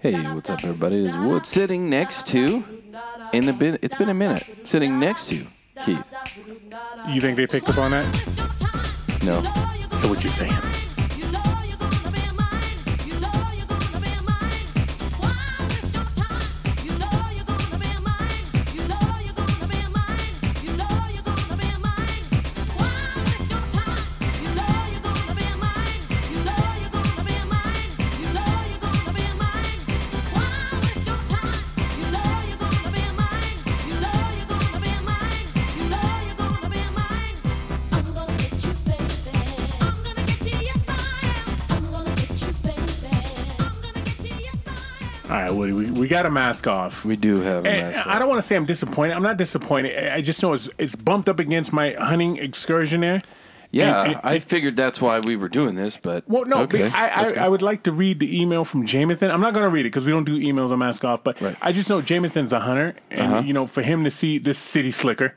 Hey, what's up, everybody? Is Wood sitting next to, in the bin, it's been a minute, sitting next to Keith. You think they picked up on that? No, So what you saying? Got a mask off. we do have a mask. I don't want to say I'm disappointed. I'm not disappointed. I- I just know it's, it's bumped up against my hunting excursion there. yeah, and- and- I figured that's why we were doing this, but Well, no, okay, but I, I. I would like to read the email from Jamathan. I'm not going to read it because we don't do emails on Mask Off, but Right. I just know Jamathan's a hunter, and Uh-huh. you know, for him to see this city slicker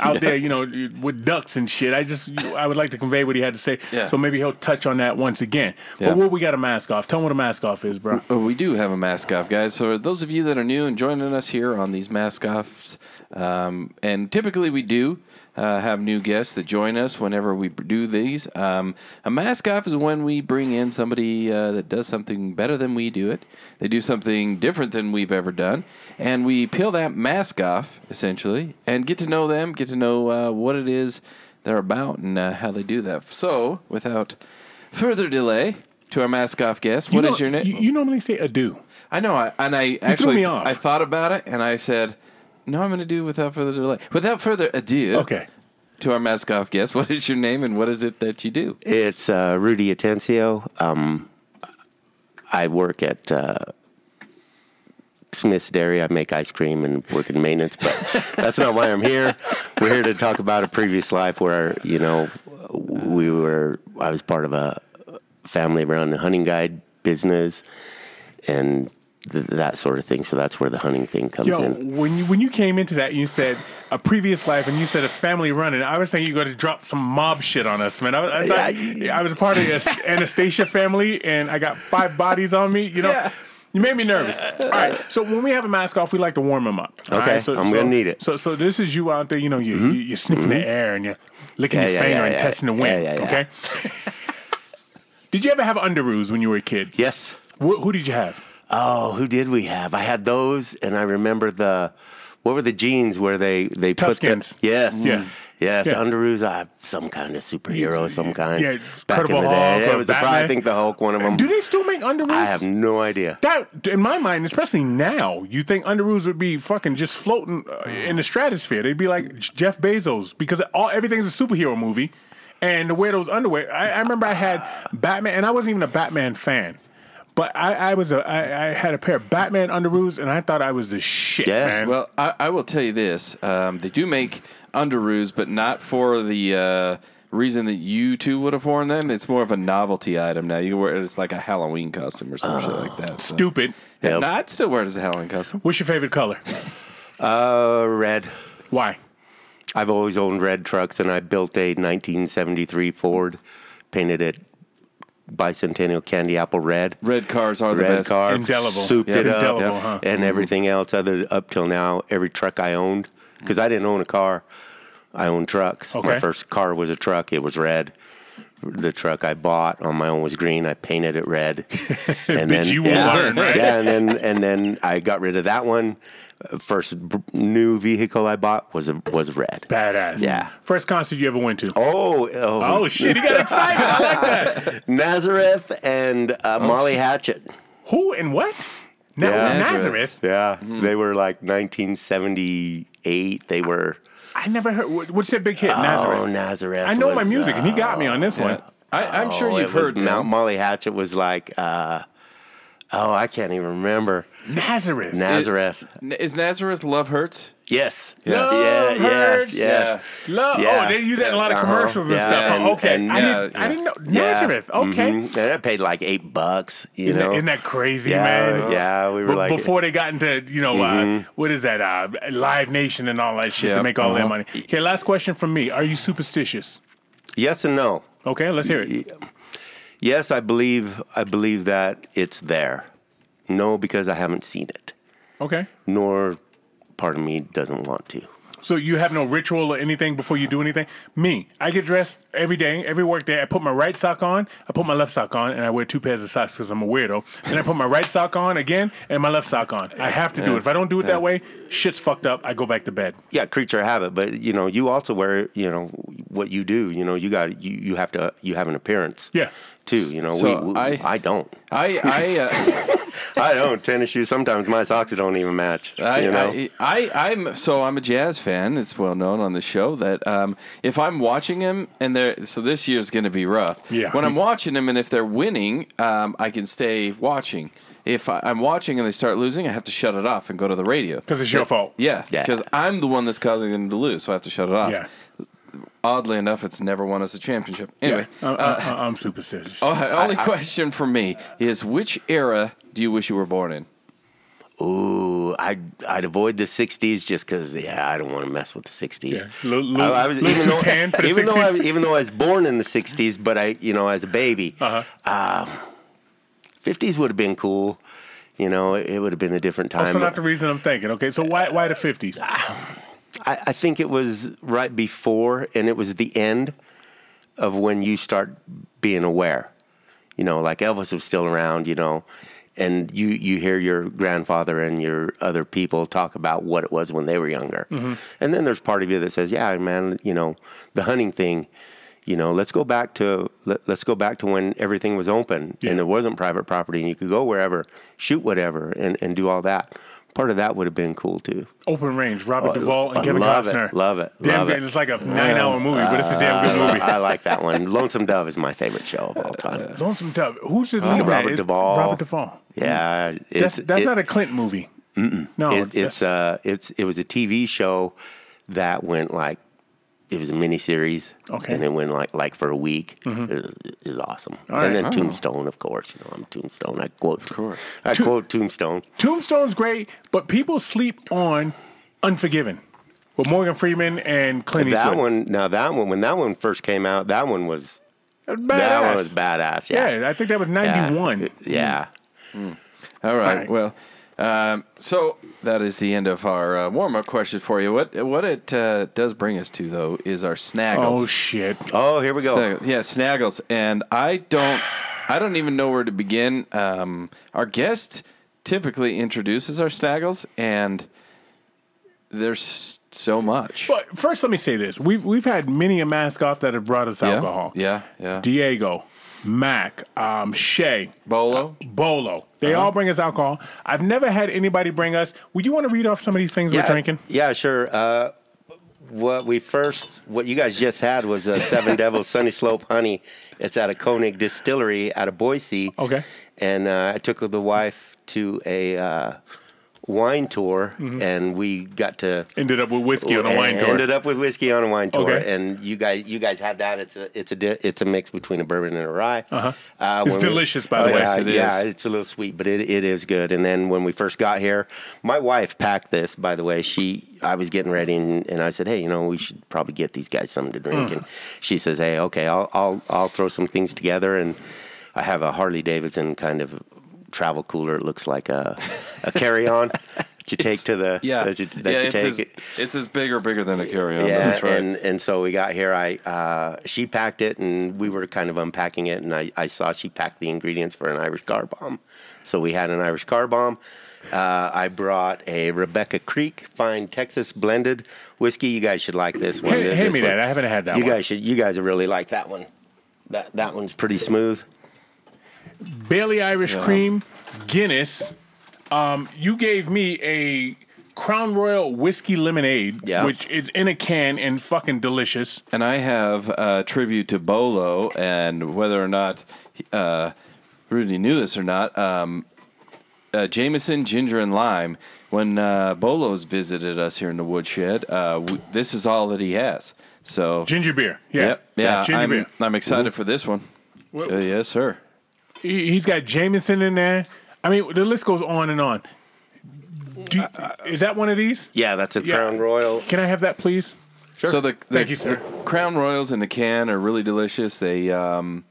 out there, you know, with ducks and shit, I just I would like to convey what he had to say. Yeah. So maybe he'll touch on that once again. Yeah. But what we got a mask off? Tell him what a mask off is, bro. We do have a mask off, guys. So those of you that are new and joining us here on these mask offs, um, and typically we do uh, have new guests that join us whenever we do these. Um, a mask off is when we bring in somebody uh, that does something better than we do it. They do something different than we've ever done, and we peel that mask off essentially and get to know them, get to know uh, what it is they're about, and uh, how they do that. So, without further delay. To our mask off guest, What you is your name? You, you normally say adieu. I know, I, and I actually me off. I thought about it, and I said, "No, I'm going to do without further delay." Without further ado, Okay. To our mask off guest, what is your name and what is it that you do? It's uh, Rudy Atencio. Um, I work at uh, Smith's Dairy. I make ice cream and work in maintenance, but that's not why I'm here. We're here to talk about a previous life where you know we were. I was part of a family-run hunting guide business and th- that sort of thing. So that's where the hunting thing comes Yo, in. when you when you came into that, you said a previous life, and you said a family running. I was saying you got to drop some mob shit on us, man. I, was- I thought Yeah. I was part of the Anastasia family, and I got five bodies on me. You know, Yeah. you made me nervous. All right, so when we have a mask off, we like to warm them up. Okay, right? so, I'm so- gonna need it. So, so this is you out there. You know, you, mm-hmm. you you're sniffing the mm-hmm. air and you're licking Yeah, your yeah, finger yeah, and yeah. testing the wind. Yeah, yeah, yeah. Okay. Did you ever have underoos when you were a kid? Yes. Wh- who did you have? Oh, who did we have? I had those, and I remember the what were the jeans where they they put the yes, Yeah. yes, Yeah. underoos. I some kind of superhero, some kind. Yeah, back in Incredible the Hulk day, it was the, probably, I think the Hulk, one of them. Do they still make underoos? I have no idea. That in my mind, especially now, you think underoos would be fucking just floating uh, in the stratosphere. They'd be like Jeff Bezos because all everything's a superhero movie, and to wear those underwear. I, I remember I had Batman, and I wasn't even a Batman fan, but I, I was a I, I had a pair of Batman underoos, and I thought I was the shit, Yeah. man. Well, I, I will tell you this: um, they do make underoos, but not for the uh, reason that you two would have worn them. It's more of a novelty item now. You wear it as like a Halloween costume or some shit like that. So. Stupid. Yeah, Yep. no, I'd still wear it as a Halloween costume. What's your favorite color? Uh, red. Why? I've always owned red trucks, and I built a 1973 Ford, painted it bicentennial candy apple red. Red cars are the red best. car, Indelible. souped Yeah. it up, Indelible, Yeah. huh? and mm-hmm. everything else. Other up till now, every truck I owned, because I didn't own a car, I owned trucks. Okay. My first car was a truck. It was red. The truck I bought on my own was green. I painted it red, and Bitch, you will yeah, learn, right? Yeah, and then and then I got rid of that one. Uh, First b- new vehicle I bought was a, was red. Badass. Yeah. First concert you ever went to? Oh, oh, Oh shit, he got excited. I like that. Nazareth and uh, Molly Hatchet. Who and what? Na- Yeah. Nazareth. Yeah, they were like 1978. They were I never heard. what- What's that big hit? Nazareth. Oh, Nazareth. I know my was, music, and he got me on this Yeah. one. I, I'm sure oh, you've it was heard Mount. Molly Hatchet was like. Uh, oh, I can't even remember Nazareth. Nazareth. N- Is Nazareth Love Hurts? yes. Yeah. Love yeah. hurts. Yes. Yes. Love. Yeah. Oh, they use that in a lot of Uh-huh. commercials and Yeah. stuff. And- Oh, okay, and- I, yeah, didn't, I didn't know Yeah. Nazareth. Okay, Mhm. And I paid like eight bucks. You isn't, know. that, isn't that crazy, yeah, man? yeah, we were But like before they got into you know uh, what is that uh, Live Nation and all that shit Yep. to make all that Uh-huh. money. Okay, last question from me: Are you superstitious? yes and no. Okay, let's hear it. Yes, I believe I believe that it's there. No, because I haven't seen it, Okay. nor part of me doesn't want to. So you have no ritual or anything before you do anything? Me, I get dressed every day, every work day. I put my right sock on, I put my left sock on, and I wear two pairs of socks because I'm a weirdo. Then I put my right sock on again and my left sock on. I have to do it. If I don't do it that way, shit's fucked up. I go back to bed. Yeah, creature habit, but you know, you also wear, you know, what you do. You know, you got you you have to you have an appearance. Yeah. Too, you know, So we, we, I- I don't. I I. Uh, I don't. Tennis shoes. Sometimes my socks don't even match. I, you know. I, I, I'm so I'm a jazz fan. It's well known on the show that um, if I'm watching him and they're so this year's going to be rough. Yeah. When I'm watching them and if they're winning, um, I can stay watching. If I, I'm watching and they start losing, I have to shut it off and go to the radio because it's your fault. Yeah, Yeah. because I'm the one that's causing them to lose, so I have to shut it off. Yeah. Oddly enough, it's never won us a championship. Anyway, Yeah. Uh, I, I, I'm superstitious. oh, only question for me is which era do you wish you were born in? Ooh, I'd I'd avoid the '60s just because, yeah, I don't want to mess with the '60s. Yeah. Little- little- I, I was even though, tan for the even though I was, even though I was born in the '60s, but I, you know, as a baby, Uh-huh. Um, '50s would have been cool. You know, it, would have been a different oh, time. Also, not the reason I'm thinking. Okay, so why why the 50s? I, I think it was right before, and it was the end of when you start being aware. You know, like Elvis was still around. You know, and you you hear your grandfather and your other people talk about what it was when they were younger, mm-hmm. and then there's part of you that says, "Yeah, man, you know, the hunting thing." You know, let's go back to let, let's go back to when everything was open Yeah. and there wasn't private property and you could go wherever, shoot whatever, and, and do all that. Part of that would have been cool too. Open Range, Robert Oh, Duvall, and Kevin love Costner. it, love it, Damn love good. it. It's like a nine hour movie, but it's a damn good movie. I like that one. Lonesome Dove is my favorite show of all time. Lonesome Dove. Who's the lead? in that? Robert Duvall. Robert Duvall. Yeah, That's it's that's it- not a Clint movie. No, it, it's uh it's it was a TV show that went like it was a miniseries. Okay. And it went like like for a week. Mm-hmm. It, it was awesome. right. and then Tombstone, of course. You know, I'm Tombstone. I quote. Of course. I quote Tombstone. Tombstone's great, but people sleep on Unforgiven with Morgan Freeman and Clint That Eastwood. one. Now that one. When that one first came out, that one was That that one badass. was badass. Yeah. Yeah, I think that was Yeah. 91. Yeah. Mm. All right. right. Well, um, so that is the end of our uh, warm up question for you. What what it uh, does bring us to though is our snaggles. Oh, shit. Oh, here we go. Snag- yeah, snaggles, and I don't, I don't even know where to begin. Um, our guest typically introduces our snaggles, and there's so much. But first, let me say this: we've we've had many a mask off that have brought us yeah, alcohol. yeah, yeah. Diego, Mac, um, Shay, Bolo. Bolo. They Uh-huh. all bring us alcohol. I've never had anybody bring us. Would you want to read off some of these things we're drinking? Yeah, sure. Uh, what we first, what you guys just had was a Seven Devils Sunny Slope Honey. It's at a Koenig distillery out of Boise. Okay. And uh, I took the wife to a uh, wine tour, and we got to Ended up with whiskey on a wine tour. Ended up with whiskey on a wine tour, Okay. and you guys, you guys had that. It's a, it's a, di- it's a mix between a bourbon and a rye. Uh-huh. Uh, It's delicious, by the way. Yeah, Yes, it yeah, it's a little sweet, but it, it is good. And then when we first got here, my wife packed this. By the way, she I was getting ready, and, and I said, hey, you know, we should probably get these guys something to drink. And she says, hey, okay, I'll I'll I'll throw some things together, and I have a Harley Davidson kind of travel cooler. It looks like a a carry on. that you take to the Yeah, that you, that yeah. you It's as, it's as big or bigger than a carry-on. yeah, that's right. and and so we got here. I uh, she packed it, and we were kind of unpacking it, and I, I saw she packed the ingredients for an Irish car bomb. So we had an Irish car bomb. Uh, I brought a Rebecca Creek fine Texas blended whiskey. You guys should like this one. Hand- This hand me one- that. I haven't had that You one. guys should. You guys will really like that one. That that one's pretty smooth. Bailey Irish Cream, Guinness. Um, you gave me a Crown Royal whiskey lemonade, Yeah. which is in a can and fucking delicious. And I have a tribute to Bolo, and whether or not uh, Rudy knew this or not, um, uh, Jameson, ginger, and lime. When uh, Bolo's visited us here in the woodshed, uh, w- this is all that he has. So, Ginger beer. Yeah. yep, yeah, Ginger I'm, beer. I'm excited for this one. Uh, yes, sir. He- He's got Jameson in there. I mean, the list goes on and on. Do you- is that one of these? Yeah, that's a Yeah. Crown Royal. Can I have that, please? Sure. So the, the, Thank you, sir. the Crown Royals in the can are really delicious. They um,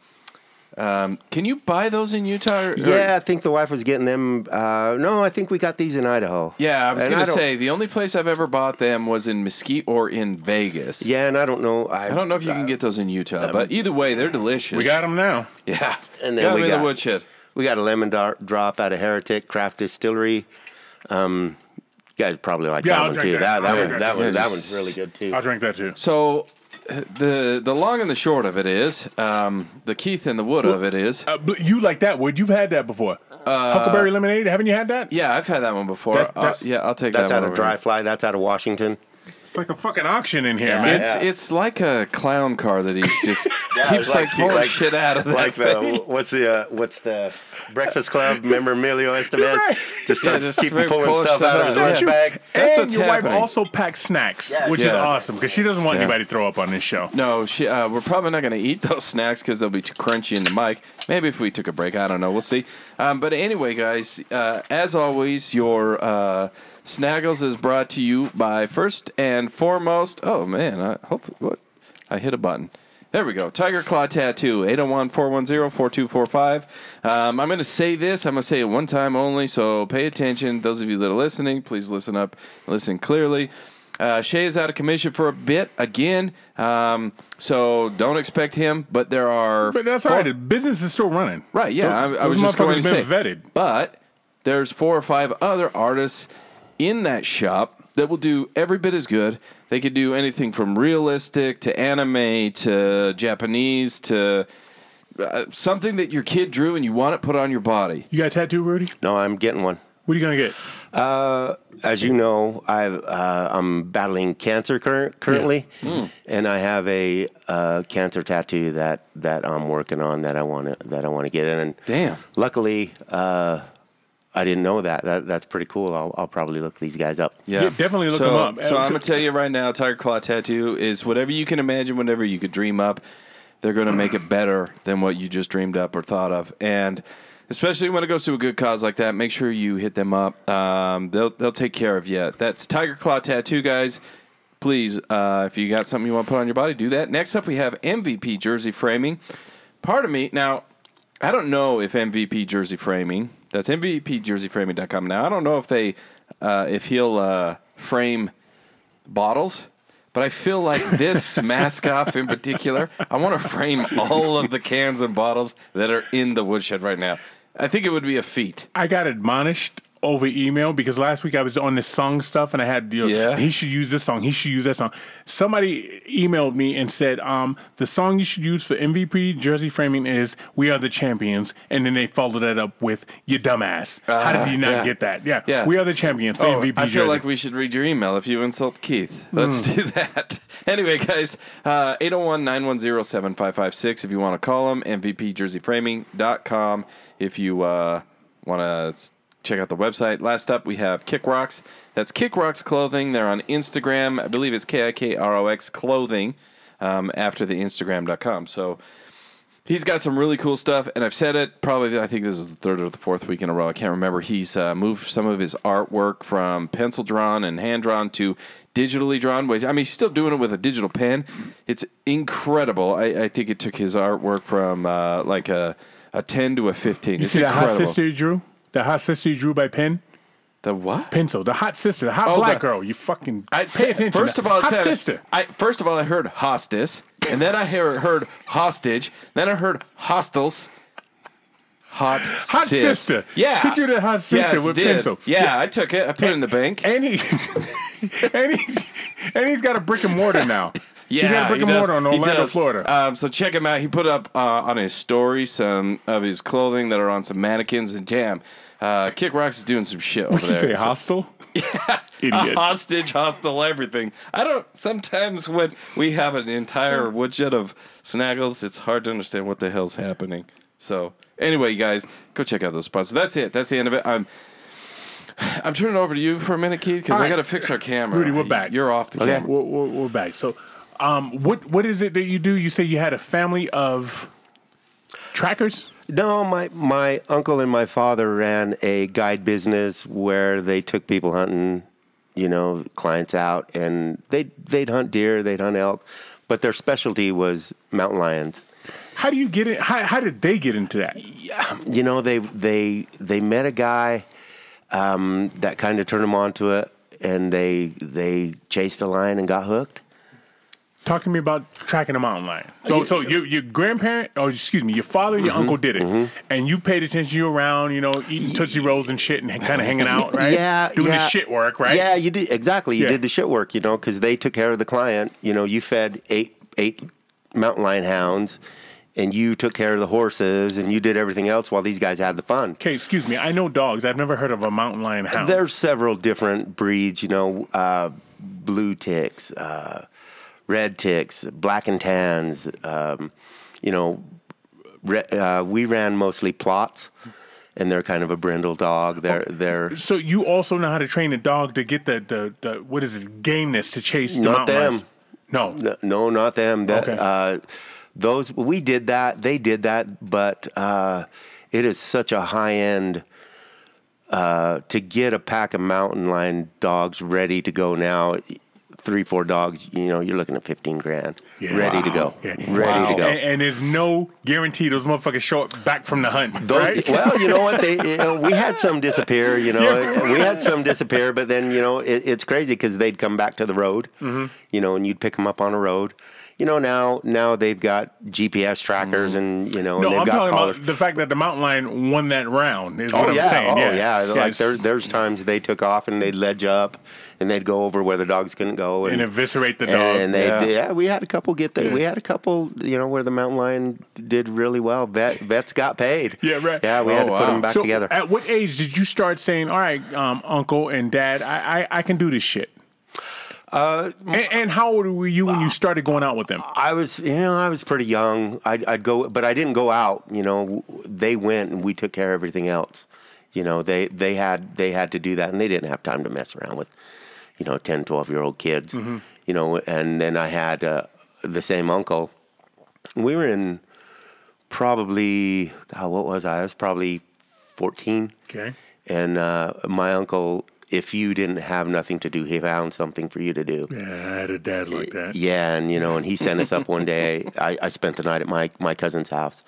Um, can you buy those in Utah? or- or- Yeah, I think the wife was getting them. Uh, no, I think we got these in Idaho. Yeah, I was And going to don't- say the only place I've ever bought them was in Mesquite or in Vegas. Yeah, and I don't know. I, I don't know if you can get those in Utah, but either way, they're delicious. We got them now. Yeah. And then got 'em we got- the woodshed. We got a lemon dar- drop out of Heretic Craft Distillery. Um, you guys probably like Yeah, that I'll one too. that. That, that one, drink that that. one, that one's really good too. I'll drink that too. So uh, the the long and the short of it is, um, the Keith and the Wood of it is, Uh, but you like that wood? You've had that before. Huckleberry lemonade. Haven't you had that? yeah, I've had that one before. That's- Uh, that's- yeah, I'll take That's that That's out one of over Dry here. Fly. That's out of Washington. It's like a fucking auction in here, Yeah. man. It's it's like a clown car that he's just Yeah, keeps it's like, like- pulling like- shit out of that Like thing. the what's the uh, what's the Breakfast Club? member Emilio Estevez? Right. Just Yeah, start just keep pulling stuff stuff out of his lunch Yeah. bag. That's and what's your happening. wife also packs snacks, Yeah. which is Yeah. awesome because she doesn't want Yeah. anybody to throw up on this show. No, she, uh, we're probably not going to eat those snacks because they'll be too crunchy in the mic. Maybe if we took a break, I don't know. We'll see. Um, but anyway, guys, uh, as always, your uh, Snaggles is brought to you by first and foremost. Oh man, I hopefully what I hit a button. There we go. Tiger Claw Tattoo, 801 410 4245. Um, I'm going to say this. I'm going to say it one time only, so pay attention. Those of you that are listening, please listen up, listen clearly. Uh, Shay is out of commission for a bit again, um, so don't expect him. But there are But that's four- all right. Business is still running. Right, yeah. I, I was just going to say. vetted. But there's four or five other artists in that shop that will do every bit as good. They could do anything from realistic to anime to Japanese to uh, something that your kid drew and you want it put on your body. You got a tattoo, Rudy? No, I'm getting one. What are you gonna get? Uh, as you know, I uh, I'm battling cancer cur- currently, Hmm. and I have a uh, cancer tattoo that, that I'm working on that I want to that I want to get in. And Damn. luckily, uh, I didn't know that. that. That's pretty cool. I'll, I'll probably look these guys up. Yeah, Yeah, definitely look them up. So I'm gonna tell you right now, Tiger Claw Tattoo is whatever you can imagine, whatever you could dream up. They're gonna make it better than what you just dreamed up or thought of, and especially when it goes to a good cause like that, make sure you hit them up. Um, they'll they'll take care of you. That's Tiger Claw Tattoo, guys. Please, uh, if you got something you want to put on your body, do that. Next up, we have MVP Jersey Framing. Part of me now, I don't know if MVP Jersey Framing. That's MVPJerseyFraming.com. Now I don't know if they, uh, if he'll uh, frame bottles, but I feel like this mask off in particular, I want to frame all of the cans and bottles that are in the woodshed right now. I think it would be a feat. I got admonished over email because last week I was on this song stuff and I had you know, Yeah. he should use this song, he should use that song. Somebody emailed me and said, um, the song you should use for MVP jersey framing is "We Are the Champions," and then they followed that up with "You dumbass." How did you not yeah. get that? Yeah, Yeah. we are the champions Oh, MVP I feel jersey. like we should read your email if you insult Keith. Let's do that. Anyway, guys, uh, 801 910 7556 if you want to call them, MVPJerseyFraming.com if you uh, want to check out the website. Last up, we have Kick Rocks. That's Kick Rocks Clothing. They're on Instagram. I believe it's K I K R O X Clothing um, after the Instagram.com. So He's got some really cool stuff, and I've said it probably. I think this is the third or the fourth week in a row. I can't remember. He's uh, moved some of his artwork from pencil drawn and hand drawn to digitally drawn. Which I mean, he's still doing it with a digital pen. It's incredible. I, I think it took his artwork from uh, like a a ten to a fifteen. you it's see the hot sister you drew? The hot sister you drew by pen? The what? Pencil. The hot sister. The hot Oh, black the- girl. You fucking I pay attention. First of all, hot said- sister. I first of all I heard hostis, and then I heard, heard hostage, then I heard hostels. Hot, Hot sis. sister. Yeah, Picture the hot sister Yes, with did. pencil. Yeah, I took it. I put it in the bank. And he and he's and he's got a brick and mortar now. Yeah, he's got a brick he and mortar He Orlando. Florida. Um, so check him out. He put up uh, on his story some of his clothing that are on some mannequins and damn. Uh, Kick Rocks is doing some shit over What'd you say, So- hostile? a Idiot. hostage, hostile, everything. I don't. Sometimes when we have an entire woodshed of snaggles, it's hard to understand what the hell's happening. So anyway, you guys, go check out those spots. That's it. That's the end of it. I'm. I'm turning it over to you for a minute, Keith, because All I right. got to fix our camera. Rudy, we're back. You're off the Okay. camera. We're, we're, we're back. So, um, what what is it that you do? You say you had a family of trackers. No, my my uncle and my father ran a guide business where they took people hunting, you know, clients out, and they they'd hunt deer, they'd hunt elk, but their specialty was mountain lions. how do you get it? How, how did they get into that? you know they they they met a guy um, that kind of turned them onto it and they they chased a lion and got hooked Talk to me about tracking a mountain lion. So, so your your grandparent, or excuse me, your father, and your Mm-hmm. uncle did it, and you paid attention. You were around, you know, eating tootsie rolls and shit, and kind of hanging out, right? yeah doing yeah. the shit work, right? yeah you did exactly you Yeah. did the shit work you know because they took care of the client you know you fed eight eight mountain lion hounds and you took care of the horses and you did everything else while these guys had the fun Okay, excuse me. I know dogs. I've never heard of a mountain lion hound. There's several different breeds, you know, uh, blue ticks, uh, red ticks, black and tans. Um, you know, re- uh, we ran mostly Plotts, and they're kind of a brindle dog. They're they're so you also know how to train a dog to get the the, the what is it gameness to chase the Not them. lions? No. no, not them. That, Okay. uh, those we did that. They did that, but uh, it is such a high end. Uh, to get a pack of mountain lion dogs ready to go now, three, four dogs, you know, you're looking at 15 grand. Yeah. Ready to go. Yeah. Ready to go. And, and there's no guarantee those motherfuckers show up back from the hunt, Those- right? Well, you know what? They, you know, we had some disappear. You know, we had some disappear, but then you know it, it's crazy because they'd come back to the road. Mm-hmm. You know, and you'd pick them up on a road. You know, now now they've got GPS trackers and you know, Mm-hmm. no, and they've I'm got talking collars. about the fact that the mountain lion won that round. Is what Oh I'm yeah, saying. oh yeah, yeah. Like there's there's times they took off and they'd ledge up and they'd go over where the dogs couldn't go and and eviscerate the dog. and they Yeah. yeah. we had a couple get there. Yeah. We had a couple you know where the mountain lion did really well. Vet vets got paid. Yeah, right. Yeah, we Oh, had to put them back so together. At what age did you start saying, "All right, um, Uncle and Dad, I, I I can do this shit"? Uh, and, and how old were you when you started going out with them? I was, you know, I was pretty young. I'd, I'd go, but I didn't go out. You know, they went and we took care of everything else. You know, they they had they had to do that, and they didn't have time to mess around with, you know, 10, 12 year old kids. You know, and then I had uh, the same uncle. We were in probably, God, what was I? I was probably fourteen. Okay. And uh, my uncle, if you didn't have nothing to do, he found something for you to do. Yeah, I had a dad like that. Yeah, and you know, and he sent us up one day. I, I spent the night at my my cousin's house,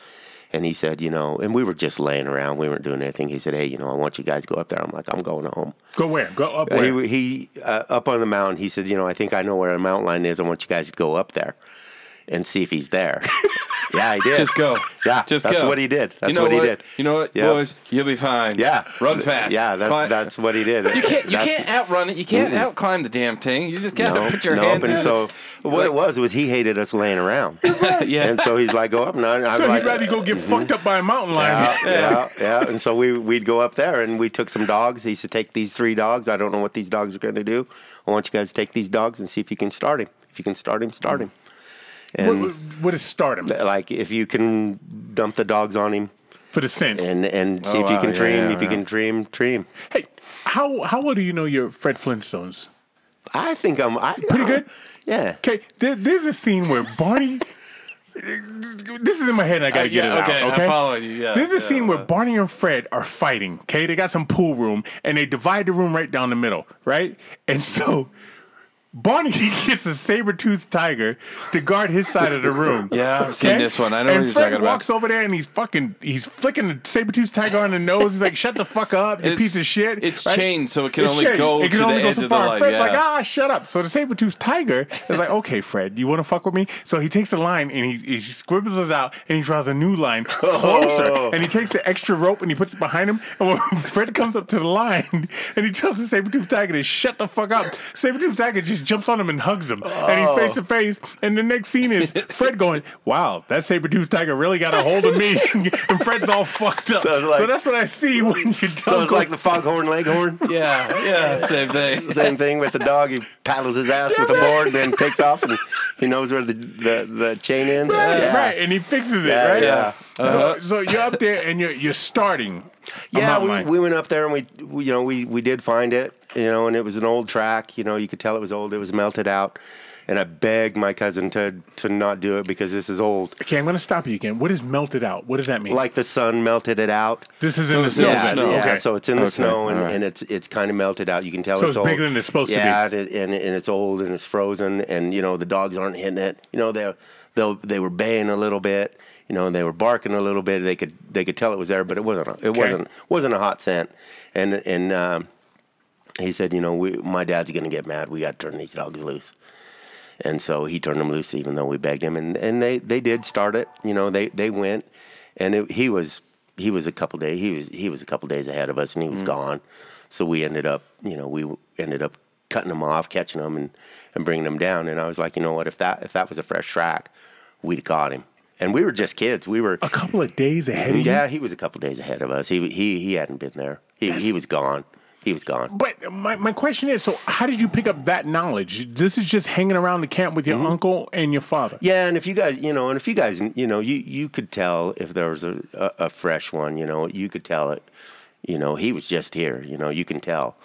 and he said, you know, and we were just laying around. We weren't doing anything. He said, hey, you know, I want you guys to go up there. I'm like, I'm going home. Go where? Go up where? He he uh, up on the mountain. He said, you know, I think I know where a mountain line is. I want you guys to go up there and see if he's there. yeah, he did. Just go. Yeah, Just go that's go. what he did. That's you know what, he did. You know what, Yep. boys? You'll be fine. Yeah, Run fast. Yeah, that, Climb- that's what he did. You can't. You That's- can't outrun it. You can't out climb the damn thing. You just gotta No, put your no, hands and in. so what it was was he hated us laying around, yeah. and so he's like, "Go up." And I, I so like, he'd rather go get mm-hmm. fucked up by a mountain lion. yeah, yeah, yeah. And so we we'd go up there and we took some dogs. He said, "Take these three dogs. I don't know what these dogs are going to do. I want you guys to take these dogs and see if you can start him. If you can start him, start mm. him. What, And what- what is stardom like if you can dump the dogs on him for the scent? and and see Oh, if you wow, can yeah, treat him. yeah, if you can dream, dream. Hey, how how well do you know your Fred Flintstones? I think I'm I, Pretty good? Yeah. Okay, there, there's a scene where Barney. this is in my head, and I gotta Uh, get yeah, it okay, out. I'm Okay, following you, yeah, there's a yeah, scene where Barney and Fred are fighting. Okay, they got some pool room, and they divide the room right down the middle, right? And so. Barney gets a saber-toothed tiger to guard his side of the room. Yeah, I've seen this one. I know and what you're Fred talking about. walks over there and he's fucking, he's flicking the saber-toothed tiger on the nose. He's like, "Shut the fuck up, you piece of shit!" it's right? chained, so it can It's only chained. go It can to only the go edge so far. line, Fred's like, ah, shut up. So the saber-toothed tiger is like, okay, Fred, you want to fuck with me? So he takes a line and he, he scribbles it out and he draws a new line closer. Oh. And he takes the extra rope and he puts it behind him. And when Fred comes up to the line and he tells the saber-toothed tiger to shut the fuck up, saber-toothed tiger just jumps on him and hugs him. And he's face to face. And the next scene is Fred going, wow, that saber tooth tiger really got a hold of me. and Fred's all fucked up. So So, that's what I see when you So it's like the foghorn leghorn. Yeah, yeah, same thing. Same thing with the dog. He paddles his ass with a board, then takes off, and he knows where the the, the chain ends. Right, yeah. right, and he fixes it, Yeah, right? yeah. Uh-huh. So, so you're up there and you're you're starting. Yeah, we, we went up there and we, we, you know, we, we did find it, you know, and it was an old track. You know, you could tell it was old. It was melted out, and I begged my cousin to to not do it because this is old. okay, I'm going to stop you again. What is melted out? What does that mean? Like the sun melted it out. this is in the snow. yeah, snow. yeah. Okay. So it's in the Okay, snow and, right. and it's it's kind of melted out. You can tell So it's, it's bigger than it's supposed to be. yeah, and and it's old and it's frozen, and you know the dogs aren't hitting it. You know they they'll they were baying a little bit. You know, and they were barking a little bit. They could they could tell it was there, but it wasn't. A, it wasn't wasn't a hot scent. And and um, he said, you know, we, my dad's gonna get mad. We got to turn these dogs loose. And so he turned them loose, even though we begged him. And, and they, they did start it. You know, they, they went, and it, he was he was a couple days he was he was a couple days ahead of us, and he was gone. So we ended up, you know, we ended up cutting them off, catching them, and, and bringing them down. And I was like, you know what? If that if that was a fresh track, we'd have caught him. And we were just kids. We were A couple of days ahead of you. yeah. He was a couple of days ahead of us. He he he hadn't been there. He he was gone. He was gone. But my, my question is so, how did you pick up that knowledge? This is just hanging around the camp with your Mm-hmm. uncle and your father. Yeah, and if you guys, you know, and if you guys, you know, you you could tell if there was a, a, a fresh one, you know, you could tell it. You know, he was just here. You know, you can tell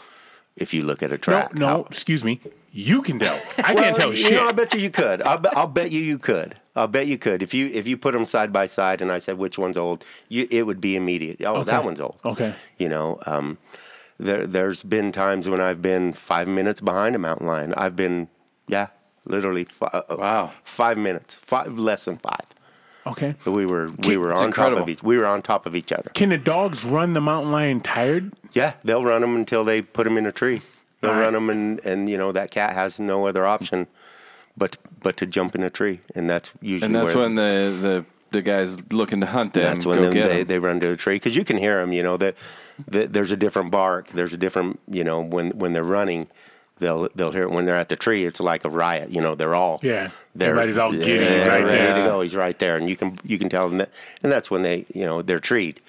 if you look at a No, track. no, how- excuse me. You can tell. I Well, can't tell you shit. Know, I bet you you could. I'll, I'll bet you you could. I'll bet you could. If you if you put them side by side and I said which one's old, you, it would be immediate. Oh, that one's old. Okay. You know, um, there there's been times when I've been five minutes behind a mountain lion. I've been, yeah, literally. Fi- uh, Wow. Five minutes. Five less than five. okay. But we were we were It's on top of each. We were on top of each other. Can the dogs run the mountain lion tired? Yeah, they'll run them until they put them in a tree. They'll All right. run them, and and you know that cat has no other option, but but to jump in a tree, and that's usually And that's where, when the, the the guys looking to hunt them that's when go them, get they, 'em. they run to the tree because you can hear them. You know that that there's a different bark. There's a different you know when when they're running. They'll they'll hear it when they're at the tree. It's like a riot. You know they're all Yeah. They're, Everybody's all giddy. Yeah, He's right ready there. to go. He's right there, and you can you can tell them that, and that's when they you know they're treed.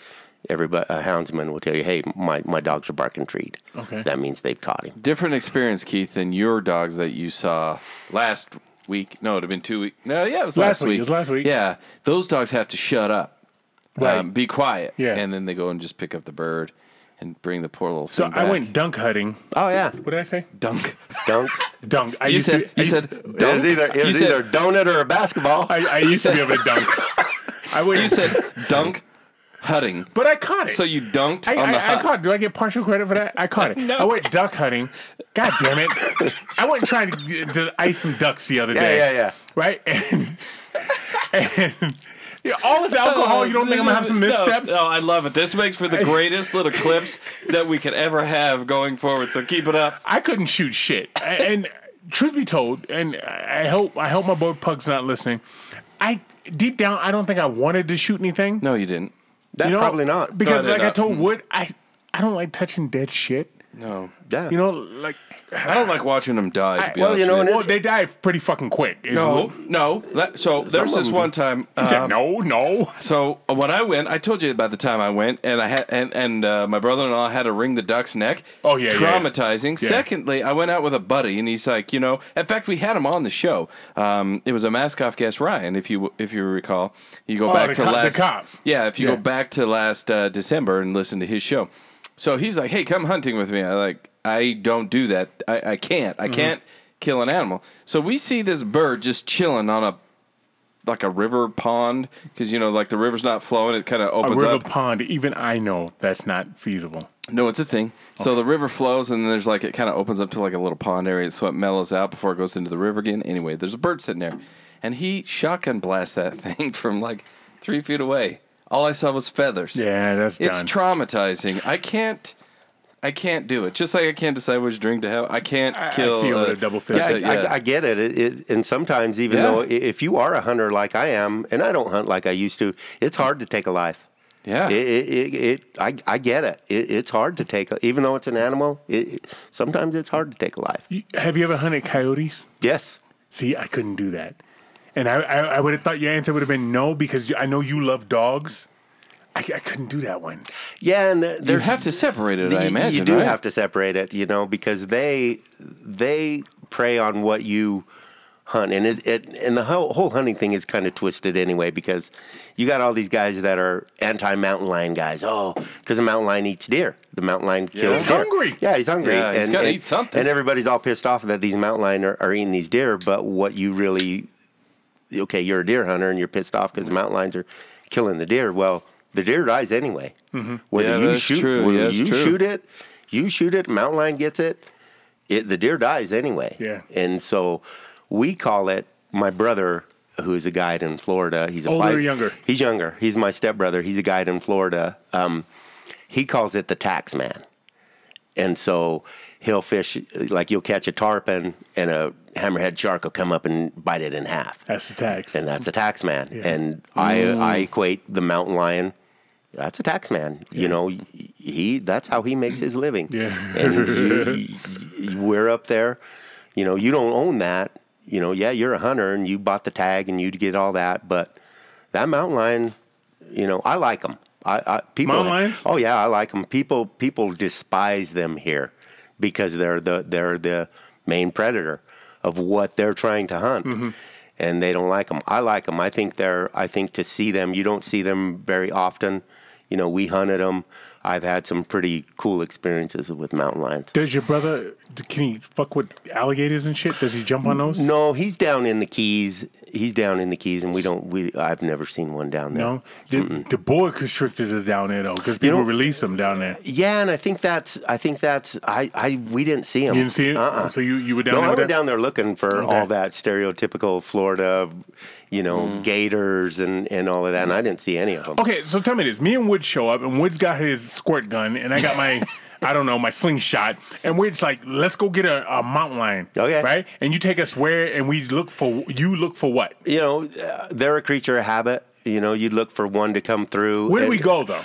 Everybody, a houndsman will tell you, "Hey, my, my dogs are barking treed." Okay. that means they've caught him. Different experience, Keith, than your dogs that you saw last week. No, it'd have been two weeks. No, yeah, it was Last last, week. week. It was last week. Yeah, those dogs have to shut up, Right. um, be quiet, Yeah. and then they go and just pick up the bird and bring the poor little. So thing I back. went dunk hunting. Oh yeah, What did I say? dunk. dunk. Dunk. I You used said to. I you used, said It was dunk. either it you was said, either donut or a basketball. I, I used to be able to dunk. I went. you said dunk hutting. but I caught it. So you dunked I, on the I, I hut. caught. Do I get partial credit for that? I caught it. No. I went duck hunting. God damn it! I went trying to, to ice some ducks the other yeah, day. yeah, yeah. yeah. Right and and yeah, all this alcohol. You don't think I'm gonna have some No, missteps? No, I love it. This makes for the greatest little clips that we could ever have going forward. So keep it up. I couldn't shoot shit. And truth be told, and I hope I hope my boy Pug's not listening. I deep down, I don't think I wanted to shoot anything. No, you didn't. That you know, probably not. Because No, like did I not. told mm. Wood, I I don't like touching dead shit. No. Yeah. You know, like I don't like watching them die. To be well, honest you know, with and well, they die pretty fucking quick. is no, what- no. That, so there's of this one time. He said, um, no, no. So uh, when I went, I told you about the time I went, and I had and and uh, my brother-in-law had to wring the duck's neck. Oh, yeah, yeah, yeah. traumatizing. Yeah. Secondly, I went out with a buddy, and he's like, you know, in fact, we had him on the show. Um, it was a Maskoff guest, Ryan, if you if you recall. You go Oh, back the to cop- the last. cop. Yeah, if you Yeah. go back to last uh, December and listen to his show. So he's like, "Hey, come hunting with me." I like, I don't do that. I, I can't. Mm-hmm. I can't kill an animal. So we see this bird just chilling on a like a river pond because you know, like the river's not flowing. It kind of opens up. A river up. pond. Even I know that's not feasible. No, it's a thing. So the river flows, and there's like it kind of opens up to like a little pond area, so it mellows out before it goes into the river again. Anyway, there's a bird sitting there, and he shotgun blasts that thing from like three feet away. All I saw was feathers. Yeah, that's It's done. traumatizing. I can't. I can't do it. Just like I can't decide which drink to have. I can't I- I kill. feel it uh, a double fist. Yeah, I, it, I, I get it. It, it. And sometimes, even Yeah. though if you are a hunter like I am, and I don't hunt like I used to, it's hard to take a life. yeah. It, it, it, it I, I get it. it. It's hard to take, a, even though it's an animal. It, it- sometimes it's hard to take a life. Have you ever hunted coyotes? Yes. See, I couldn't do that. And I, I, I would have thought your answer would have been no because I know you love dogs. I, I couldn't do that one. Yeah, and there, you have to separate it. I you- imagine. you do right? have to separate it, you know, because they they prey on what you hunt, and it, it and the whole, whole hunting thing is kind of twisted anyway because you got all these guys that are anti mountain lion guys. Oh, because the mountain lion eats deer. The mountain lion kills He's deer. hungry. Yeah, he's hungry. Yeah, he's and, gotta and- eat something. And everybody's all pissed off that these mountain lion are, are eating these deer. But what you really okay, you're a deer hunter and you're pissed off because the mountain lions are killing the deer. Well, the deer dies anyway. Whether Yeah, you shoot, true. whether Yeah, you true. shoot it, you shoot it, mountain lion gets it, it the deer dies anyway. Yeah. And so we call it. My brother who is a guide in Florida. He's a Older younger? He's younger. He's my stepbrother. He's a guide in Florida. Um, he calls it the tax man, and so he'll fish like you'll catch a tarpon and a hammerhead shark will come up and bite it in half That's the tax. and that's a tax man. And I I equate the mountain lion. That's a tax man. You know, he that's how he makes his living. Yeah. and you- you- we're up there. You know, you don't own that. You know, yeah, you're a hunter and you bought the tag and you get all that, but that mountain lion, you know, I like them. I, I people. Mountain lions? Oh yeah, I like them. People people despise them here because they're the they're the main predator of what they're trying to hunt. Mm-hmm. And they don't like them. I like them. I think they're. I think to see them, you don't see them very often. You know, we hunted them. I've had some pretty cool experiences with mountain lions. Does your brother can he fuck with alligators and shit? Does he jump on those? No, he's down in the Keys. He's down in the Keys, and we don't. We I've never seen one down there. No, the, the boa constrictors is down there though, because people know- release them down there. Yeah, and I think that's. I think that's. I. I. We didn't see him. You didn't see it, Uh-uh. so you you were down No, there. I with went down there looking for Okay. all that stereotypical Florida, you know, Mm. gators and and all of that, and I didn't see any of them. Okay, so tell me this: me and Wood show up, and Wood's got his squirt gun, and I got my. I don't know my slingshot, and we're just like, let's go get a, a mountain lion. Okay. right? And you take us where, and we look for you look for what? You know, uh, they're a creature of habit. You know, you'd look for one to come through. Where do and we go though?